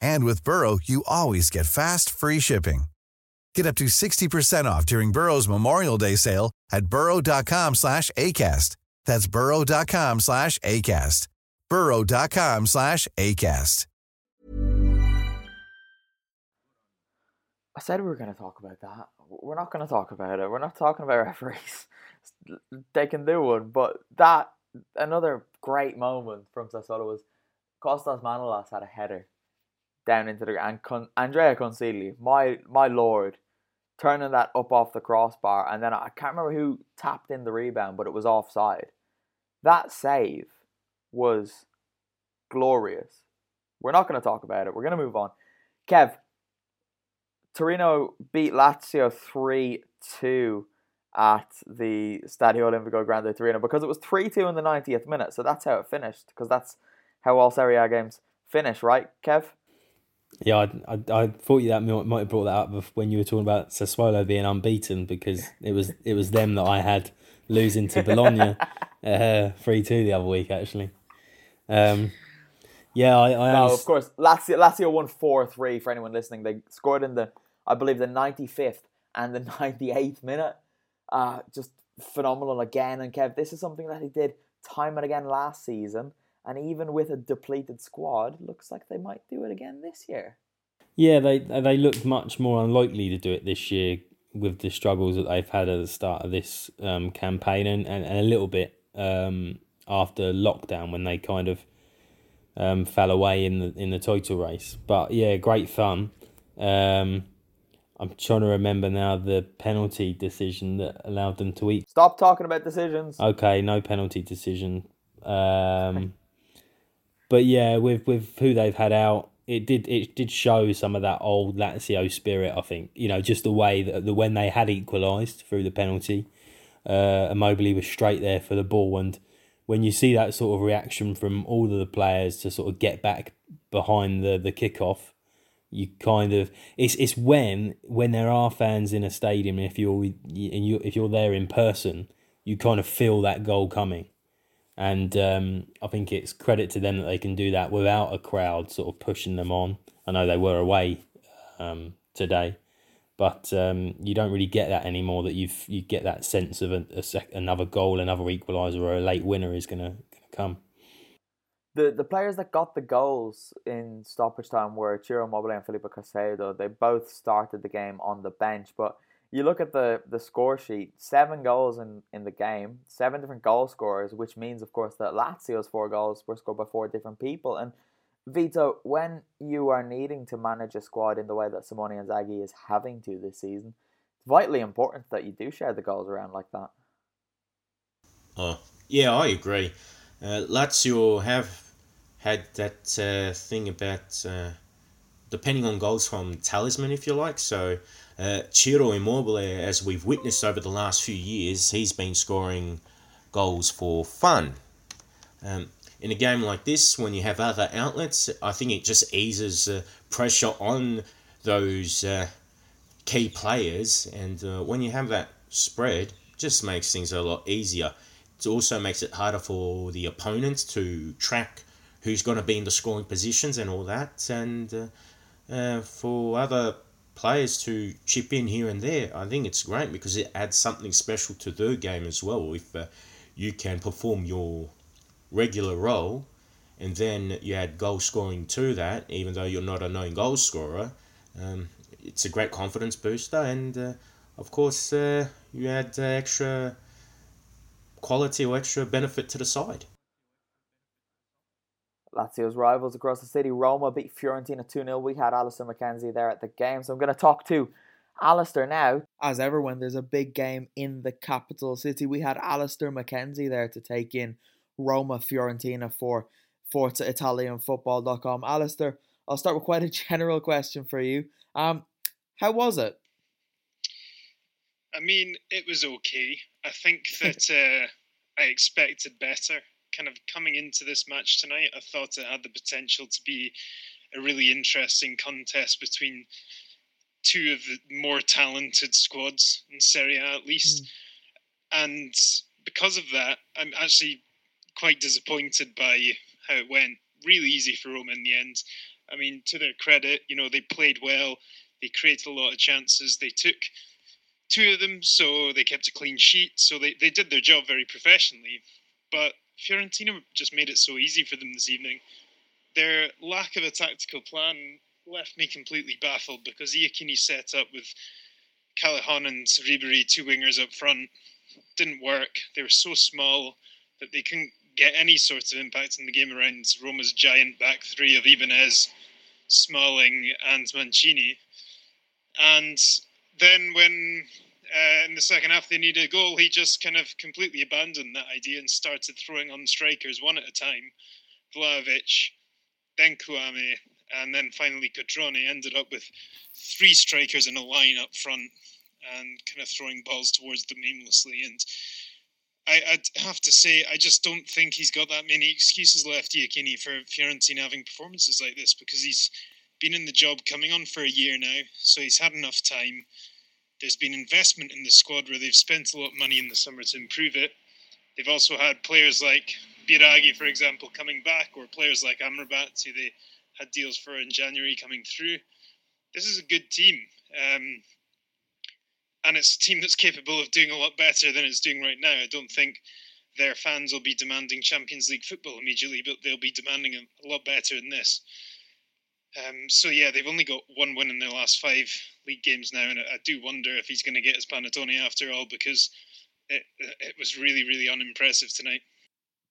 And with Burrow, you always get fast, free shipping. Get up to 60% off during Burrow's Memorial Day sale at burrow.com slash ACAST. That's burrow.com slash ACAST. burrow.com slash ACAST. I said we were going to talk about that. We're not going to talk about it. We're not talking about referees. they can do one, but that another great moment from Sassuolo was Costas Manolas had a header down into the and Con, Andrea Consigli, my my lord, turning that up off the crossbar, and then I can't remember who tapped in the rebound, but it was offside. That save was glorious. We're not going to talk about it. We're going to move on. Kev, Torino beat Lazio 3 2 at the Stadio Olimpico Grande Torino because it was 3 2 in the 90th minute. So that's how it finished because that's how all Serie A games finish, right, Kev? Yeah, I, I, I thought you that might have brought that up when you were talking about Sassuolo being unbeaten because it was it was them that I had losing to Bologna uh, three uh, two the other week actually. Um, yeah, I, I no, of course. Lazio, Lazio won four three. For anyone listening, they scored in the I believe the ninety fifth and the ninety eighth minute. Uh, just phenomenal again. And Kev, this is something that he did time and again last season, and even with a depleted squad, looks like they might do it again this year. Yeah, they they looked much more unlikely to do it this year with the struggles that they've had at the start of this um, campaign and, and, and, a little bit um, after lockdown when they kind of um, fell away in the in the title race. But yeah, great fun. Um, I'm trying to remember now the penalty decision that allowed them to eat. Stop talking about decisions. Okay, no penalty decision. Um, but yeah, with with who they've had out, it did it did show some of that old Lazio spirit. I think you know just the way that the when they had equalised through the penalty, uh, Immobile was straight there for the ball, and when you see that sort of reaction from all of the players to sort of get back behind the the kickoff you kind of it's it's when when there are fans in a stadium if you're and you if you're there in person you kind of feel that goal coming and um, I think it's credit to them that they can do that without a crowd sort of pushing them on. I know they were away um, today, but um, you don't really get that anymore. That you you get that sense of a, a sec- another goal, another equaliser, or a late winner is gonna, gonna come the the players that got the goals in stoppage time were Ciro Immobile and Felipe Caicedo. They both started the game on the bench, but you look at the the score sheet: seven goals in in the game, seven different goal scorers, which means, of course, that Lazio's four goals were scored by four different people. And Vito, when you are needing to manage a squad in the way that Simone Inzaghi is having to this season, it's vitally important that you do share the goals around like that. Oh, yeah, I agree. Uh, Lazio have had that uh, thing about uh, depending on goals from talisman, if you like. So, uh, Ciro Immobile, as we've witnessed over the last few years, he's been scoring goals for fun. Um, in a game like this, when you have other outlets, I think it just eases uh, pressure on those uh, key players, and uh, when you have that spread, just makes things a lot easier. It also makes it harder for the opponents to track who's going to be in the scoring positions and all that, and uh, uh, for other players to chip in here and there, I think it's great because it adds something special to the game as well. If uh, you can perform your regular role, and then you add goal scoring to that, even though you're not a known goal scorer, um, it's a great confidence booster, and uh, of course uh, you add uh, extra quality or extra benefit to the side. Lazio's rivals across the city, Roma beat Fiorentina 2 0. We had Alistair McKenzie there at the game. So I'm going to talk to Alistair now. As ever, when there's a big game in the capital city, we had Alistair McKenzie there to take in Roma Fiorentina for Forza Italian Football.com. Alistair, I'll start with quite a general question for you. Um, how was it? I mean, it was okay. I think that uh, I expected better kind of coming into this match tonight, I thought it had the potential to be a really interesting contest between two of the more talented squads in Serie A, at least. Mm. And because of that, I'm actually quite disappointed by how it went. Really easy for Roma in the end. I mean, to their credit, you know, they played well. They created a lot of chances. They took two of them, so they kept a clean sheet. So they, they did their job very professionally. But Fiorentina just made it so easy for them this evening. Their lack of a tactical plan left me completely baffled because Iachini set up with Callejón and Ribery, two wingers up front, didn't work. They were so small that they couldn't get any sort of impact in the game around Roma's giant back three of Ibanez, Smalling, and Mancini. And then when uh, in the second half they needed a goal, he just kind of completely abandoned that idea and started throwing on strikers one at a time. Vlahovic, then Kouamé, and then finally Cutrone ended up with three strikers in a line up front and kind of throwing balls towards them aimlessly. And I, I'd have to say, I just don't think he's got that many excuses left, Iachini, for Fiorentina having performances like this because he's been in the job coming on for a year now, so he's had enough time. There's been investment in the squad where they've spent a lot of money in the summer to improve it. They've also had players like Biraghi, for example, coming back, or players like Amrabat, who they had deals for in January coming through. This is a good team. Um, and it's a team that's capable of doing a lot better than it's doing right now. I don't think their fans will be demanding Champions League football immediately, but they'll be demanding a lot better than this. Um, so yeah, they've only got one win in their last five league games now, and I, do wonder if he's going to get his panettone after all because it it was really really unimpressive tonight.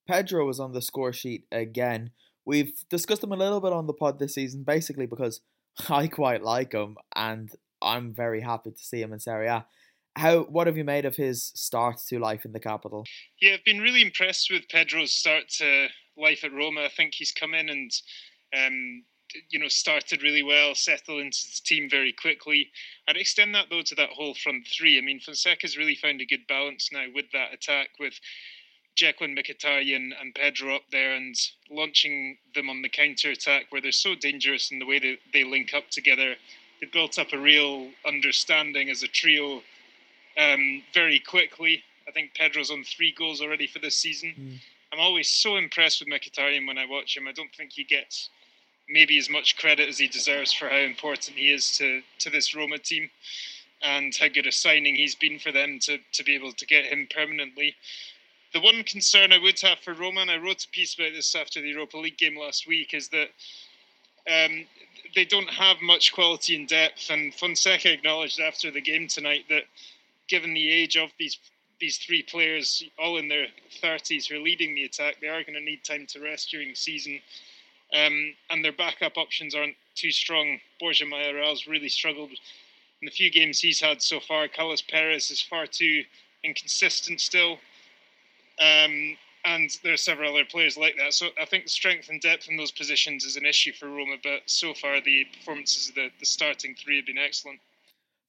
Pedro was on the score sheet again. We've discussed him a little bit on the pod this season, basically because I quite like him, and I'm very happy to see him in Serie A. How what have you made of his start to life in the capital? Yeah, I've been really impressed with Pedro's start to life at Roma. I think he's come in and um, you know started really well, settled into the team very quickly. I'd extend that though to that whole front three. I mean, Fonseca's really found a good balance now with that attack with Jacqueline Mkhitaryan and Pedro up there and launching them on the counter attack where they're so dangerous in the way that they link up together they built up a real understanding as a trio um, very quickly. I think Pedro's on three goals already for this season. Mm. I'm always so impressed with Mkhitaryan when I watch him. I don't think he gets maybe as much credit as he deserves for how important he is to, to this Roma team and how good a signing he's been for them to, to be able to get him permanently. The one concern I would have for Roma, and I wrote a piece about this after the Europa League game last week, is that um, they don't have much quality and depth. And Fonseca acknowledged after the game tonight that, given the age of these these three players, all in their thirties, who are leading the attack, they are going to need time to rest during the season. Um, and their backup options aren't too strong. Borja Mayoral's really struggled in the few games he's had so far. Carlos Perez is far too inconsistent still. Um, and there are several other players like that. So I think the strength and depth in those positions is an issue for Roma, but so far the performances of the, the starting three have been excellent.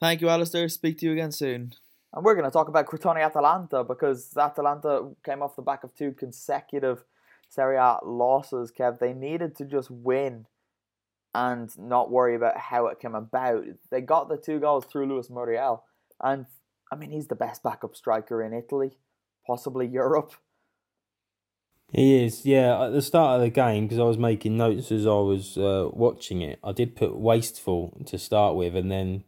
Thank you, Alistair. Speak to you again soon. And we're going to talk about Crotone Atalanta because Atalanta came off the back of two consecutive Serie A losses, Kev. They needed to just win and not worry about how it came about. They got the two goals through Luis Muriel, and I mean, he's the best backup striker in Italy, possibly Europe. He is, yeah. At the start of the game, because I was making notes as I was uh, watching it, I did put wasteful to start with, and then,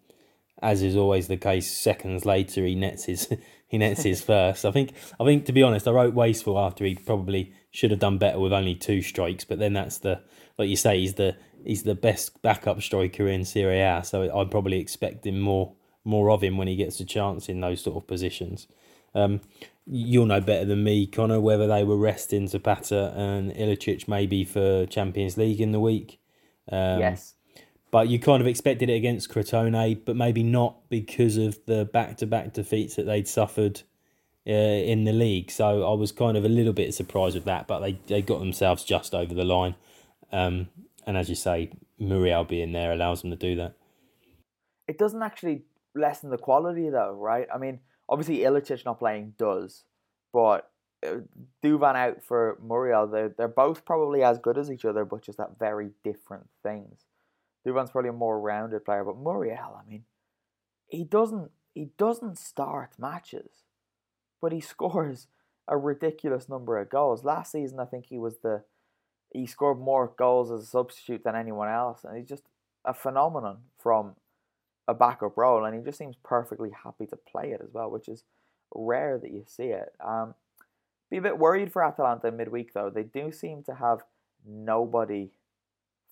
as is always the case, seconds later he nets his he nets his first. I think I think to be honest, I wrote wasteful after he probably should have done better with only two strikes. But then that's the like you say, he's the he's the best backup striker in Serie A, so I'm probably expecting more more of him when he gets a chance in those sort of positions. Um, you'll know better than me, Connor, whether they were resting Zapata and Ilicic maybe for Champions League in the week. Um, yes. But you kind of expected it against Crotone, but maybe not because of the back to back defeats that they'd suffered uh, in the league. So I was kind of a little bit surprised with that, but they, they got themselves just over the line. Um, and as you say, Muriel being there allows them to do that. It doesn't actually lessen the quality, though, right? I mean, Obviously, Ilicic not playing does, but Duvan out for Muriel. They're, they're both probably as good as each other, but just at very different things. Duvan's probably a more rounded player, but Muriel, I mean, he doesn't he doesn't start matches, but he scores a ridiculous number of goals. Last season, I think he was the he scored more goals as a substitute than anyone else, and he's just a phenomenon from a backup role, and he just seems perfectly happy to play it as well, which is rare that you see it. Um, be a bit worried for Atalanta midweek though. They do seem to have nobody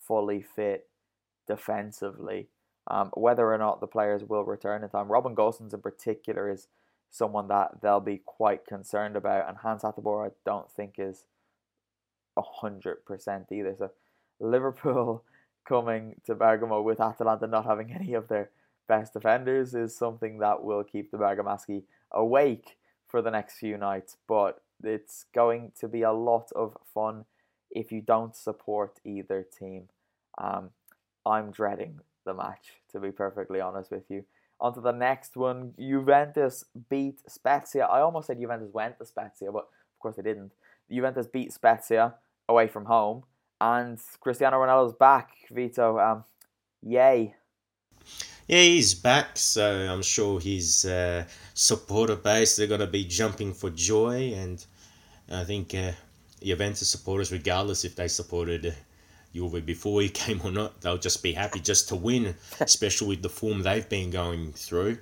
fully fit defensively. Um, whether or not the players will return in time, Robin Gosens in particular is someone that they'll be quite concerned about, and Hans Hateboer I don't think is hundred percent either. So Liverpool coming to Bergamo with Atalanta not having any of their best defenders is something that will keep the Bergamaschi awake for the next few nights. But it's going to be a lot of fun if you don't support either team. Um, I'm dreading the match, to be perfectly honest with you. On to the next one. Juventus beat Spezia. I almost said Juventus went to Spezia, but of course they didn't. Juventus beat Spezia away from home, and Cristiano Ronaldo's back. Vito, um, yay! Yeah, he's back, so I'm sure his uh, supporter base they're gonna be jumping for joy, and I think uh, Juventus supporters, regardless if they supported Juve before he came or not, they'll just be happy just to win, especially with the form they've been going through.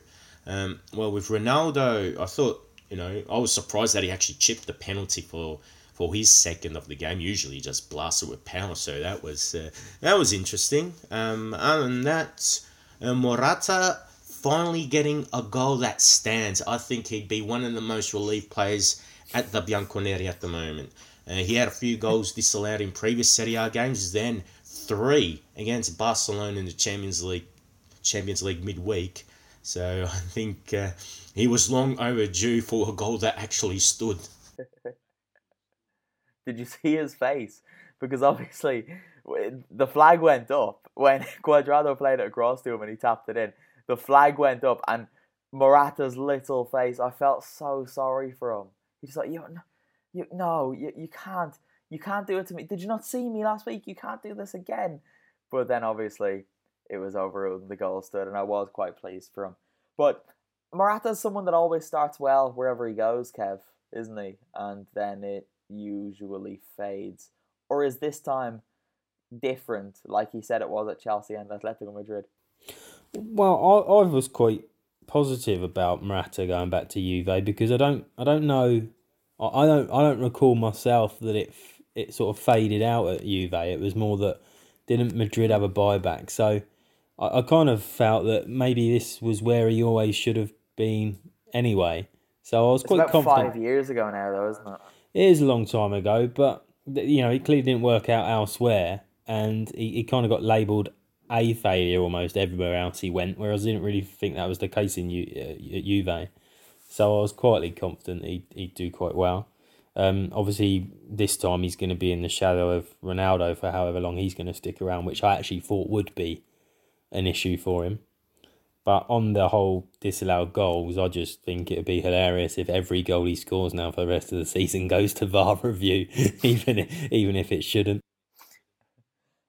Um, well, with Ronaldo, I thought you know I was surprised that he actually chipped the penalty for for his second of the game. Usually, he just blasted with power, so that was uh, that was interesting. Um, other than that, uh, Morata finally getting a goal that stands. I think he'd be one of the most relieved players at the Bianconeri at the moment. Uh, he had a few goals disallowed in previous Serie A games, then three against Barcelona in the Champions League Champions League midweek. So I think uh, he was long overdue for a goal that actually stood. Did you see his face? Because obviously the flag went up when Cuadrado played it across to him and he tapped it in. The flag went up and Morata's little face. I felt so sorry for him. He's like, you, you, no, you, you can't, you can't do it to me. Did you not see me last week? You can't do this again. But then obviously it was and the goal stood, and I was quite pleased for him. But Morata's someone that always starts well wherever he goes, Kev, isn't he? And then it usually fades. Or is this time different, like he said it was at Chelsea and Atletico Madrid? Well, I, I was quite positive about Morata going back to Juve because I don't I don't know I, I don't I don't recall myself that it it sort of faded out at Juve. It was more that didn't Madrid have a buyback, so I, I kind of felt that maybe this was where he always should have been anyway. So I was it's quite about confident. Five years ago now, though, isn't it? It is a long time ago, but you know, it clearly didn't work out elsewhere, and he, he kind of got labelled a failure almost everywhere else he went, whereas I didn't really think that was the case in Ju- uh, Juve. So I was quietly confident he'd, he'd do quite well. Um, obviously, this time he's going to be in the shadow of Ronaldo for however long he's going to stick around, which I actually thought would be an issue for him. But on the whole disallowed goals, I just think it'd be hilarious if every goal he scores now for the rest of the season goes to VAR review, even if, even if it shouldn't.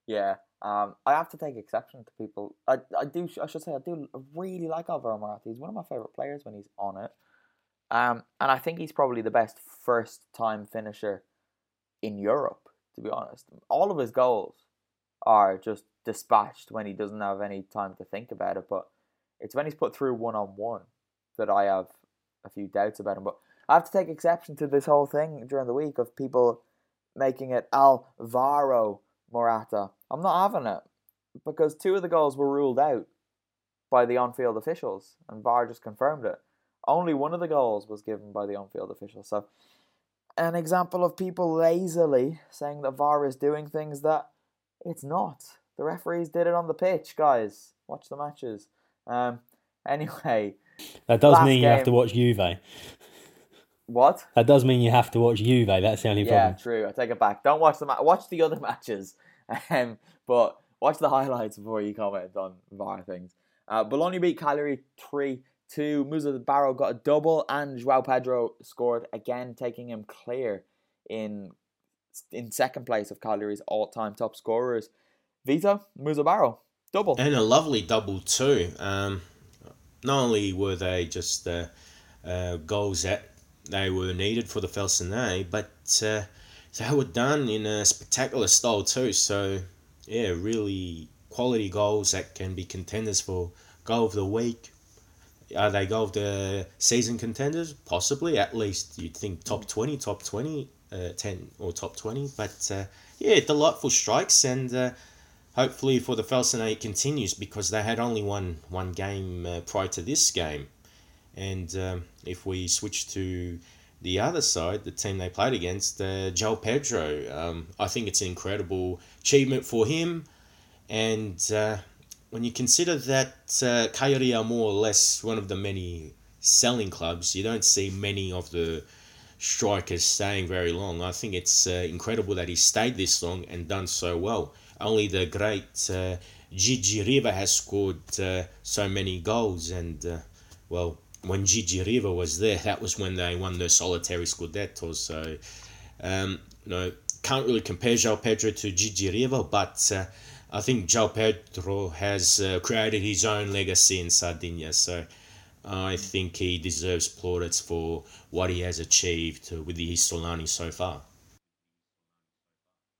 Yeah, um, I have to take exception to people. I, I do. I should say I do really like Alvaro Morata. He's one of my favorite players when he's on it. Um, and I think he's probably the best first time finisher in Europe. To be honest, all of his goals are just dispatched when he doesn't have any time to think about it. But it's when he's put through one on one that I have a few doubts about him. But I have to take exception to this whole thing during the week of people making it Alvaro Morata. I'm not having it because two of the goals were ruled out by the on field officials, and VAR just confirmed it. Only one of the goals was given by the on field officials. So, an example of people lazily saying that VAR is doing things that it's not. The referees did it on the pitch, guys. Watch the matches. Um, anyway, That does mean you have to watch Juve. What? That does mean you have to watch Juve. That's the only Yeah, problem. Yeah, true. I take it back. Don't watch the ma- watch the other matches, um, but watch the highlights before you comment on VAR things. Uh, Bologna beat Cagliari three two. Musa Barrow got a double, and Joao Pedro scored again, taking him clear in in second place of Cagliari's all time top scorers. Vito Musa Barrow double. And a lovely double too. Um, not only were they just uh, uh, goals that they were needed for the Felsinei, but uh, they were done in a spectacular style too. So yeah, really quality goals that can be contenders for goal of the week. Are they goal of the season contenders? Possibly, at least you'd think top twenty, top twenty, uh, ten or top twenty. But uh, yeah, delightful strikes and. Uh, hopefully for the Felsinei it continues because they had only one one game uh, prior to this game, and um, if we switch to the other side, the team they played against, uh, João Pedro, um, I think it's an incredible achievement for him, and uh, when you consider that uh, Cagliari are more or less one of the many selling clubs, you don't see many of the strikers staying very long. I think it's uh, incredible that he stayed this long and done so well. Only the great uh, Gigi Riva has scored uh, so many goals, and uh, well, when Gigi Riva was there, that was when they won the solitary Scudetto. So, um, you know, can't really compare João Pedro to Gigi Riva, but uh, I think João Pedro has uh, created his own legacy in Sardinia. So, I think he deserves plaudits for what he has achieved with the Isolani so far.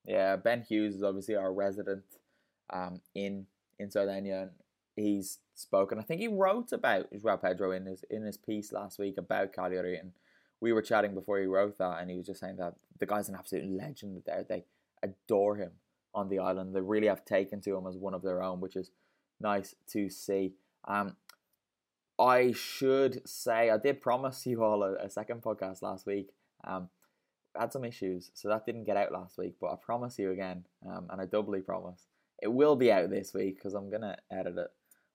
Yeah, Ben Hughes is obviously our resident um, in in Sardinia. He's spoken. I think he wrote about João Pedro in his in his piece last week about Cagliari, and we were chatting before he wrote that, and he was just saying that the guy's an absolute legend there. They adore him on the island. They really have taken to him as one of their own, which is nice to see. Um, I should say I did promise you all a, a second podcast last week. Um, had some issues, so that didn't get out last week. But I promise you again, um, and I doubly promise it will be out this week because I'm gonna edit it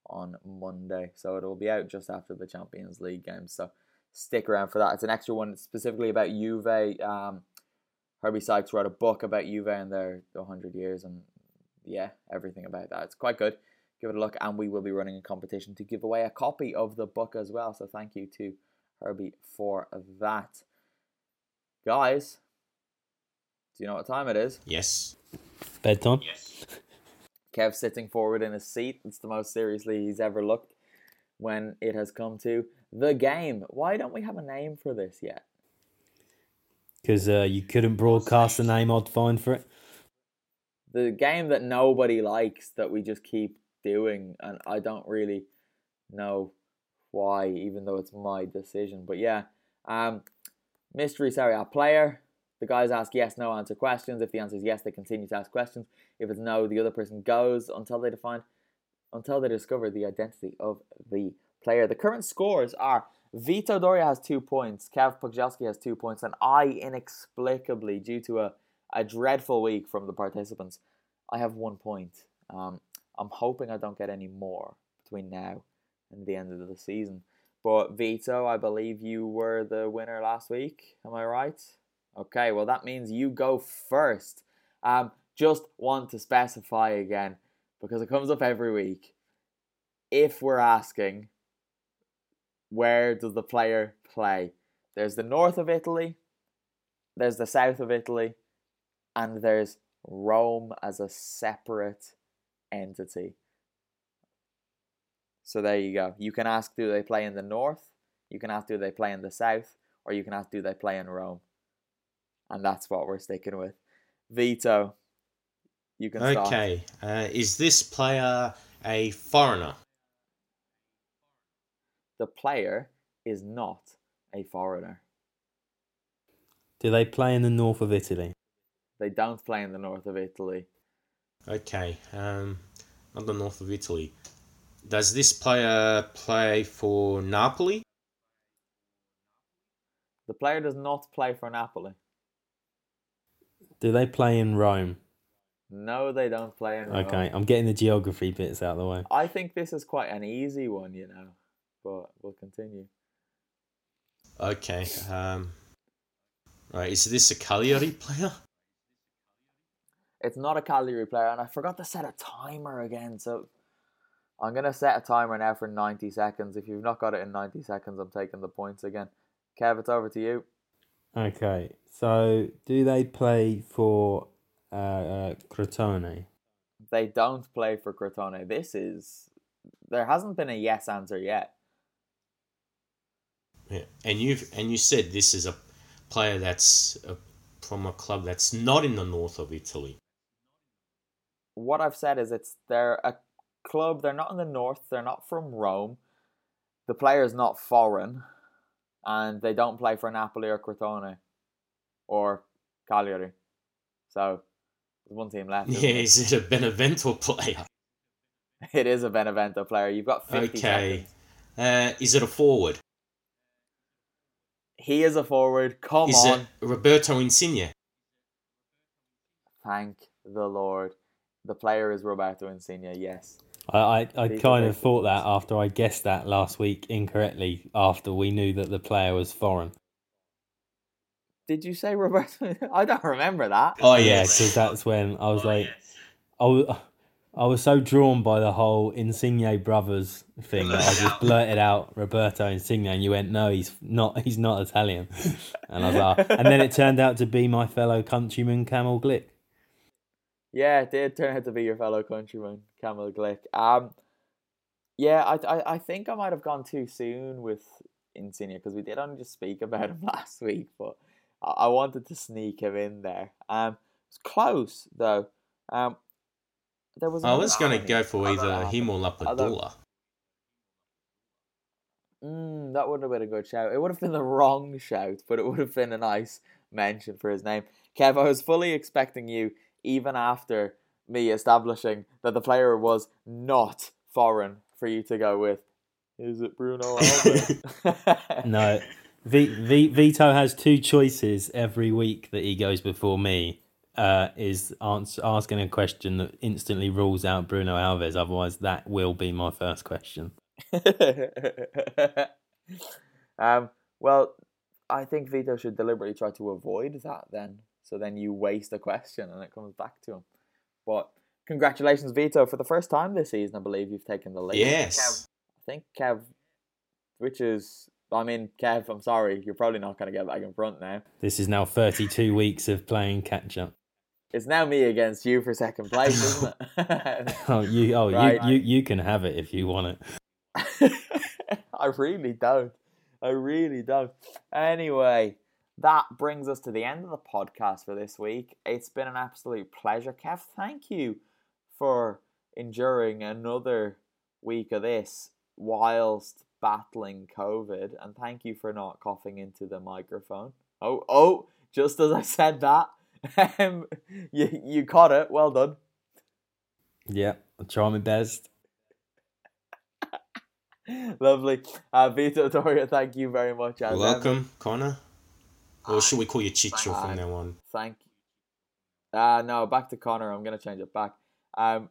on Monday, so it'll be out just after the Champions League game. So stick around for that. It's an extra one specifically about Juve. Um, Herbie Sykes wrote a book about Juve and their 100 years, and yeah, everything about that. It's quite good give it a look. And we will be running a competition to give away a copy of the book as well. So thank you to Herbie for that. Guys, do you know what time it is? Yes. Bedtime? Yes. Kev sitting forward in his seat. It's the most seriously he's ever looked when it has come to the game. Why don't we have a name for this yet? Because uh, you couldn't broadcast the name I'd find for it. The game that nobody likes that we just keep doing, and I don't really know why, even though it's my decision. But yeah, um, mystery Serie A player. The guys ask yes, no, answer questions. If the answer is yes, they continue to ask questions. If it's no, the other person goes until they define, until they discover the identity of the player. The current scores are Vito Doria has two points, Kev Pogzelski has two points, and I inexplicably, due to a, a dreadful week from the participants, I have one point. Um, I'm hoping I don't get any more between now and the end of the season. But Vito, I believe you were the winner last week. Am I right? Okay, well that means you go first. Um, just want to specify again because it comes up every week. If we're asking, where does the player play? There's the north of Italy, there's the south of Italy, and there's Rome as a separate entity. So there you go. You can ask, do they play in the north? You can ask, do they play in the south? Or you can ask, do they play in Rome? And that's what we're sticking with. Vito, you can. Okay. Uh, is this player a foreigner? The player is not a foreigner. Do they play in the north of Italy? They don't play in the north of Italy. Okay, um, not the north of Italy. Does this player play for Napoli? The player does not play for Napoli. Do they play in Rome? No, they don't play in Rome. Okay, I'm getting the geography bits out of the way. I think this is quite an easy one, you know, but we'll continue. Okay. Um, right, is this a Cagliari player? It's not a Cagliari player, and I forgot to set a timer again. So I'm gonna set a timer now for 90 seconds. If you've not got it in 90 seconds, I'm taking the points again. Kev, it's over to you. Okay, so do they play for uh, uh, Crotone? They don't play for Crotone. This is there hasn't been a yes answer yet. Yeah, and you've and you said this is a player that's a, from a club that's not in the north of Italy what I've said is it's they're a club. They're not in the north. They're not from Rome. The player is not foreign, and they don't play for Napoli or Crotone, or Cagliari. So There's one team left. Yeah, is it a Benevento player? It is a Benevento player. You've got 50 Okay. Uh, is it a forward? He is a forward. Come is on. it Roberto Insigne? Thank the Lord. The player is Roberto Insigne, yes. I, I, I kind of thought that after I guessed that last week incorrectly after we knew that the player was foreign. Did you say Roberto? I don't remember that. Oh Yeah, yes. because that's when I was oh, like, I was, I was so drawn by the whole Insigne brothers thing that I just blurted out Roberto Insigne, and you went, "No, he's not. He's not Italian." And I was like, and then it turned out to be my fellow countryman Kamil Glik. Yeah, it did turn out to be your fellow countryman, Kamil Glik. Um, yeah, I, I, I think I might have gone too soon with Insigne because we did only just speak about him last week, but I, I wanted to sneak him in there. Um, it's close though. Um, there was. I was gonna go for Although- either him or Lapadula. Mm, that would have been a good shout. It would have been the wrong shout, but it would have been a nice mention for his name. Kev, I was fully expecting you, even after me establishing that the player was not foreign, for you to go with. Is it Bruno Alves? No, v, v, Vito has two choices every week that he goes before me. Uh, is ans- asking a question that instantly rules out Bruno Alves. Otherwise, that will be my first question. um, well, I think Vito should deliberately try to avoid that then. So then you waste a question and it comes back to him. But congratulations, Vito. For the first time this season, I believe you've taken the lead. Yes. I think Kev, which is, I mean, Kev, I'm sorry, you're probably not going to get back in front now. This is now 32 weeks of playing catch up. It's now me against you for second place, isn't it? Oh, you, oh, Right. you, you, you can have it if you want it. I really don't. I really don't. Anyway, that brings us to the end of the podcast for this week. It's been an absolute pleasure. Kev, thank you for enduring another week of this whilst battling COVID. And thank you for not coughing into the microphone. Oh, oh, just as I said that, um, you, you caught it. Well done. Yeah, I'll try my best. Lovely. Uh, Vito Doria, thank you very much. as You're ever. welcome, Connor. Or should we call you Chicho from now on? Thank you. Uh no, back to Connor. I'm gonna change it back. Um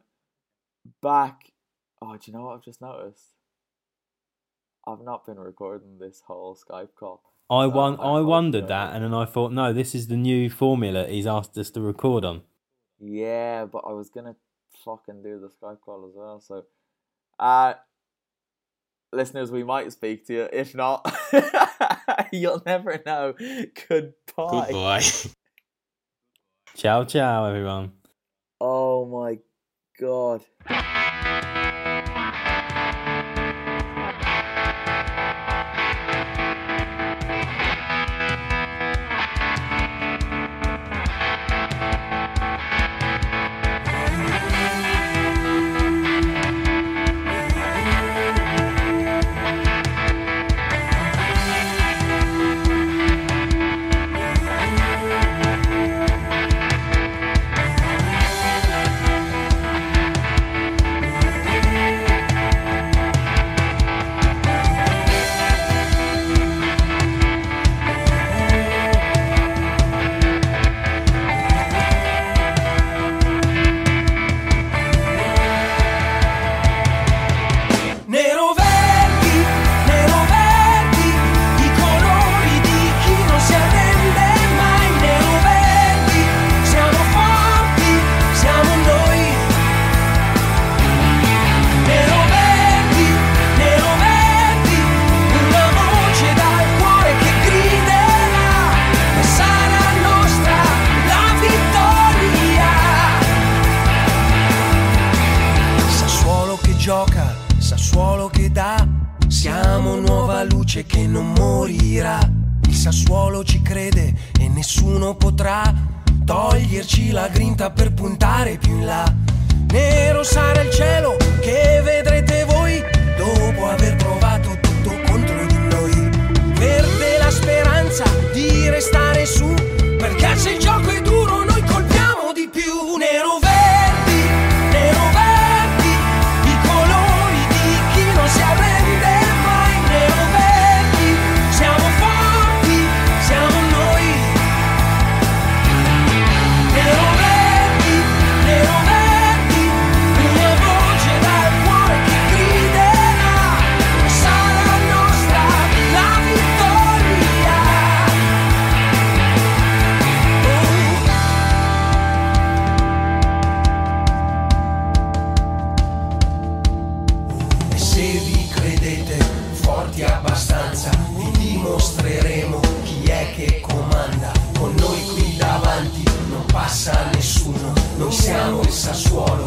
back oh do you know what I've just noticed? I've not been recording this whole Skype call. I So won- I I wondered that, and then I thought, no, this is the new formula he's asked us to record on. Yeah, but I was gonna fucking do the Skype call as well. So uh listeners, we might speak to you. If not you'll never know. Goodbye. Goodbye. Ciao, ciao, everyone. Oh my god. Abbastanza, vi dimostreremo chi è che comanda. Con noi qui davanti non passa nessuno, noi siamo il Sassuolo,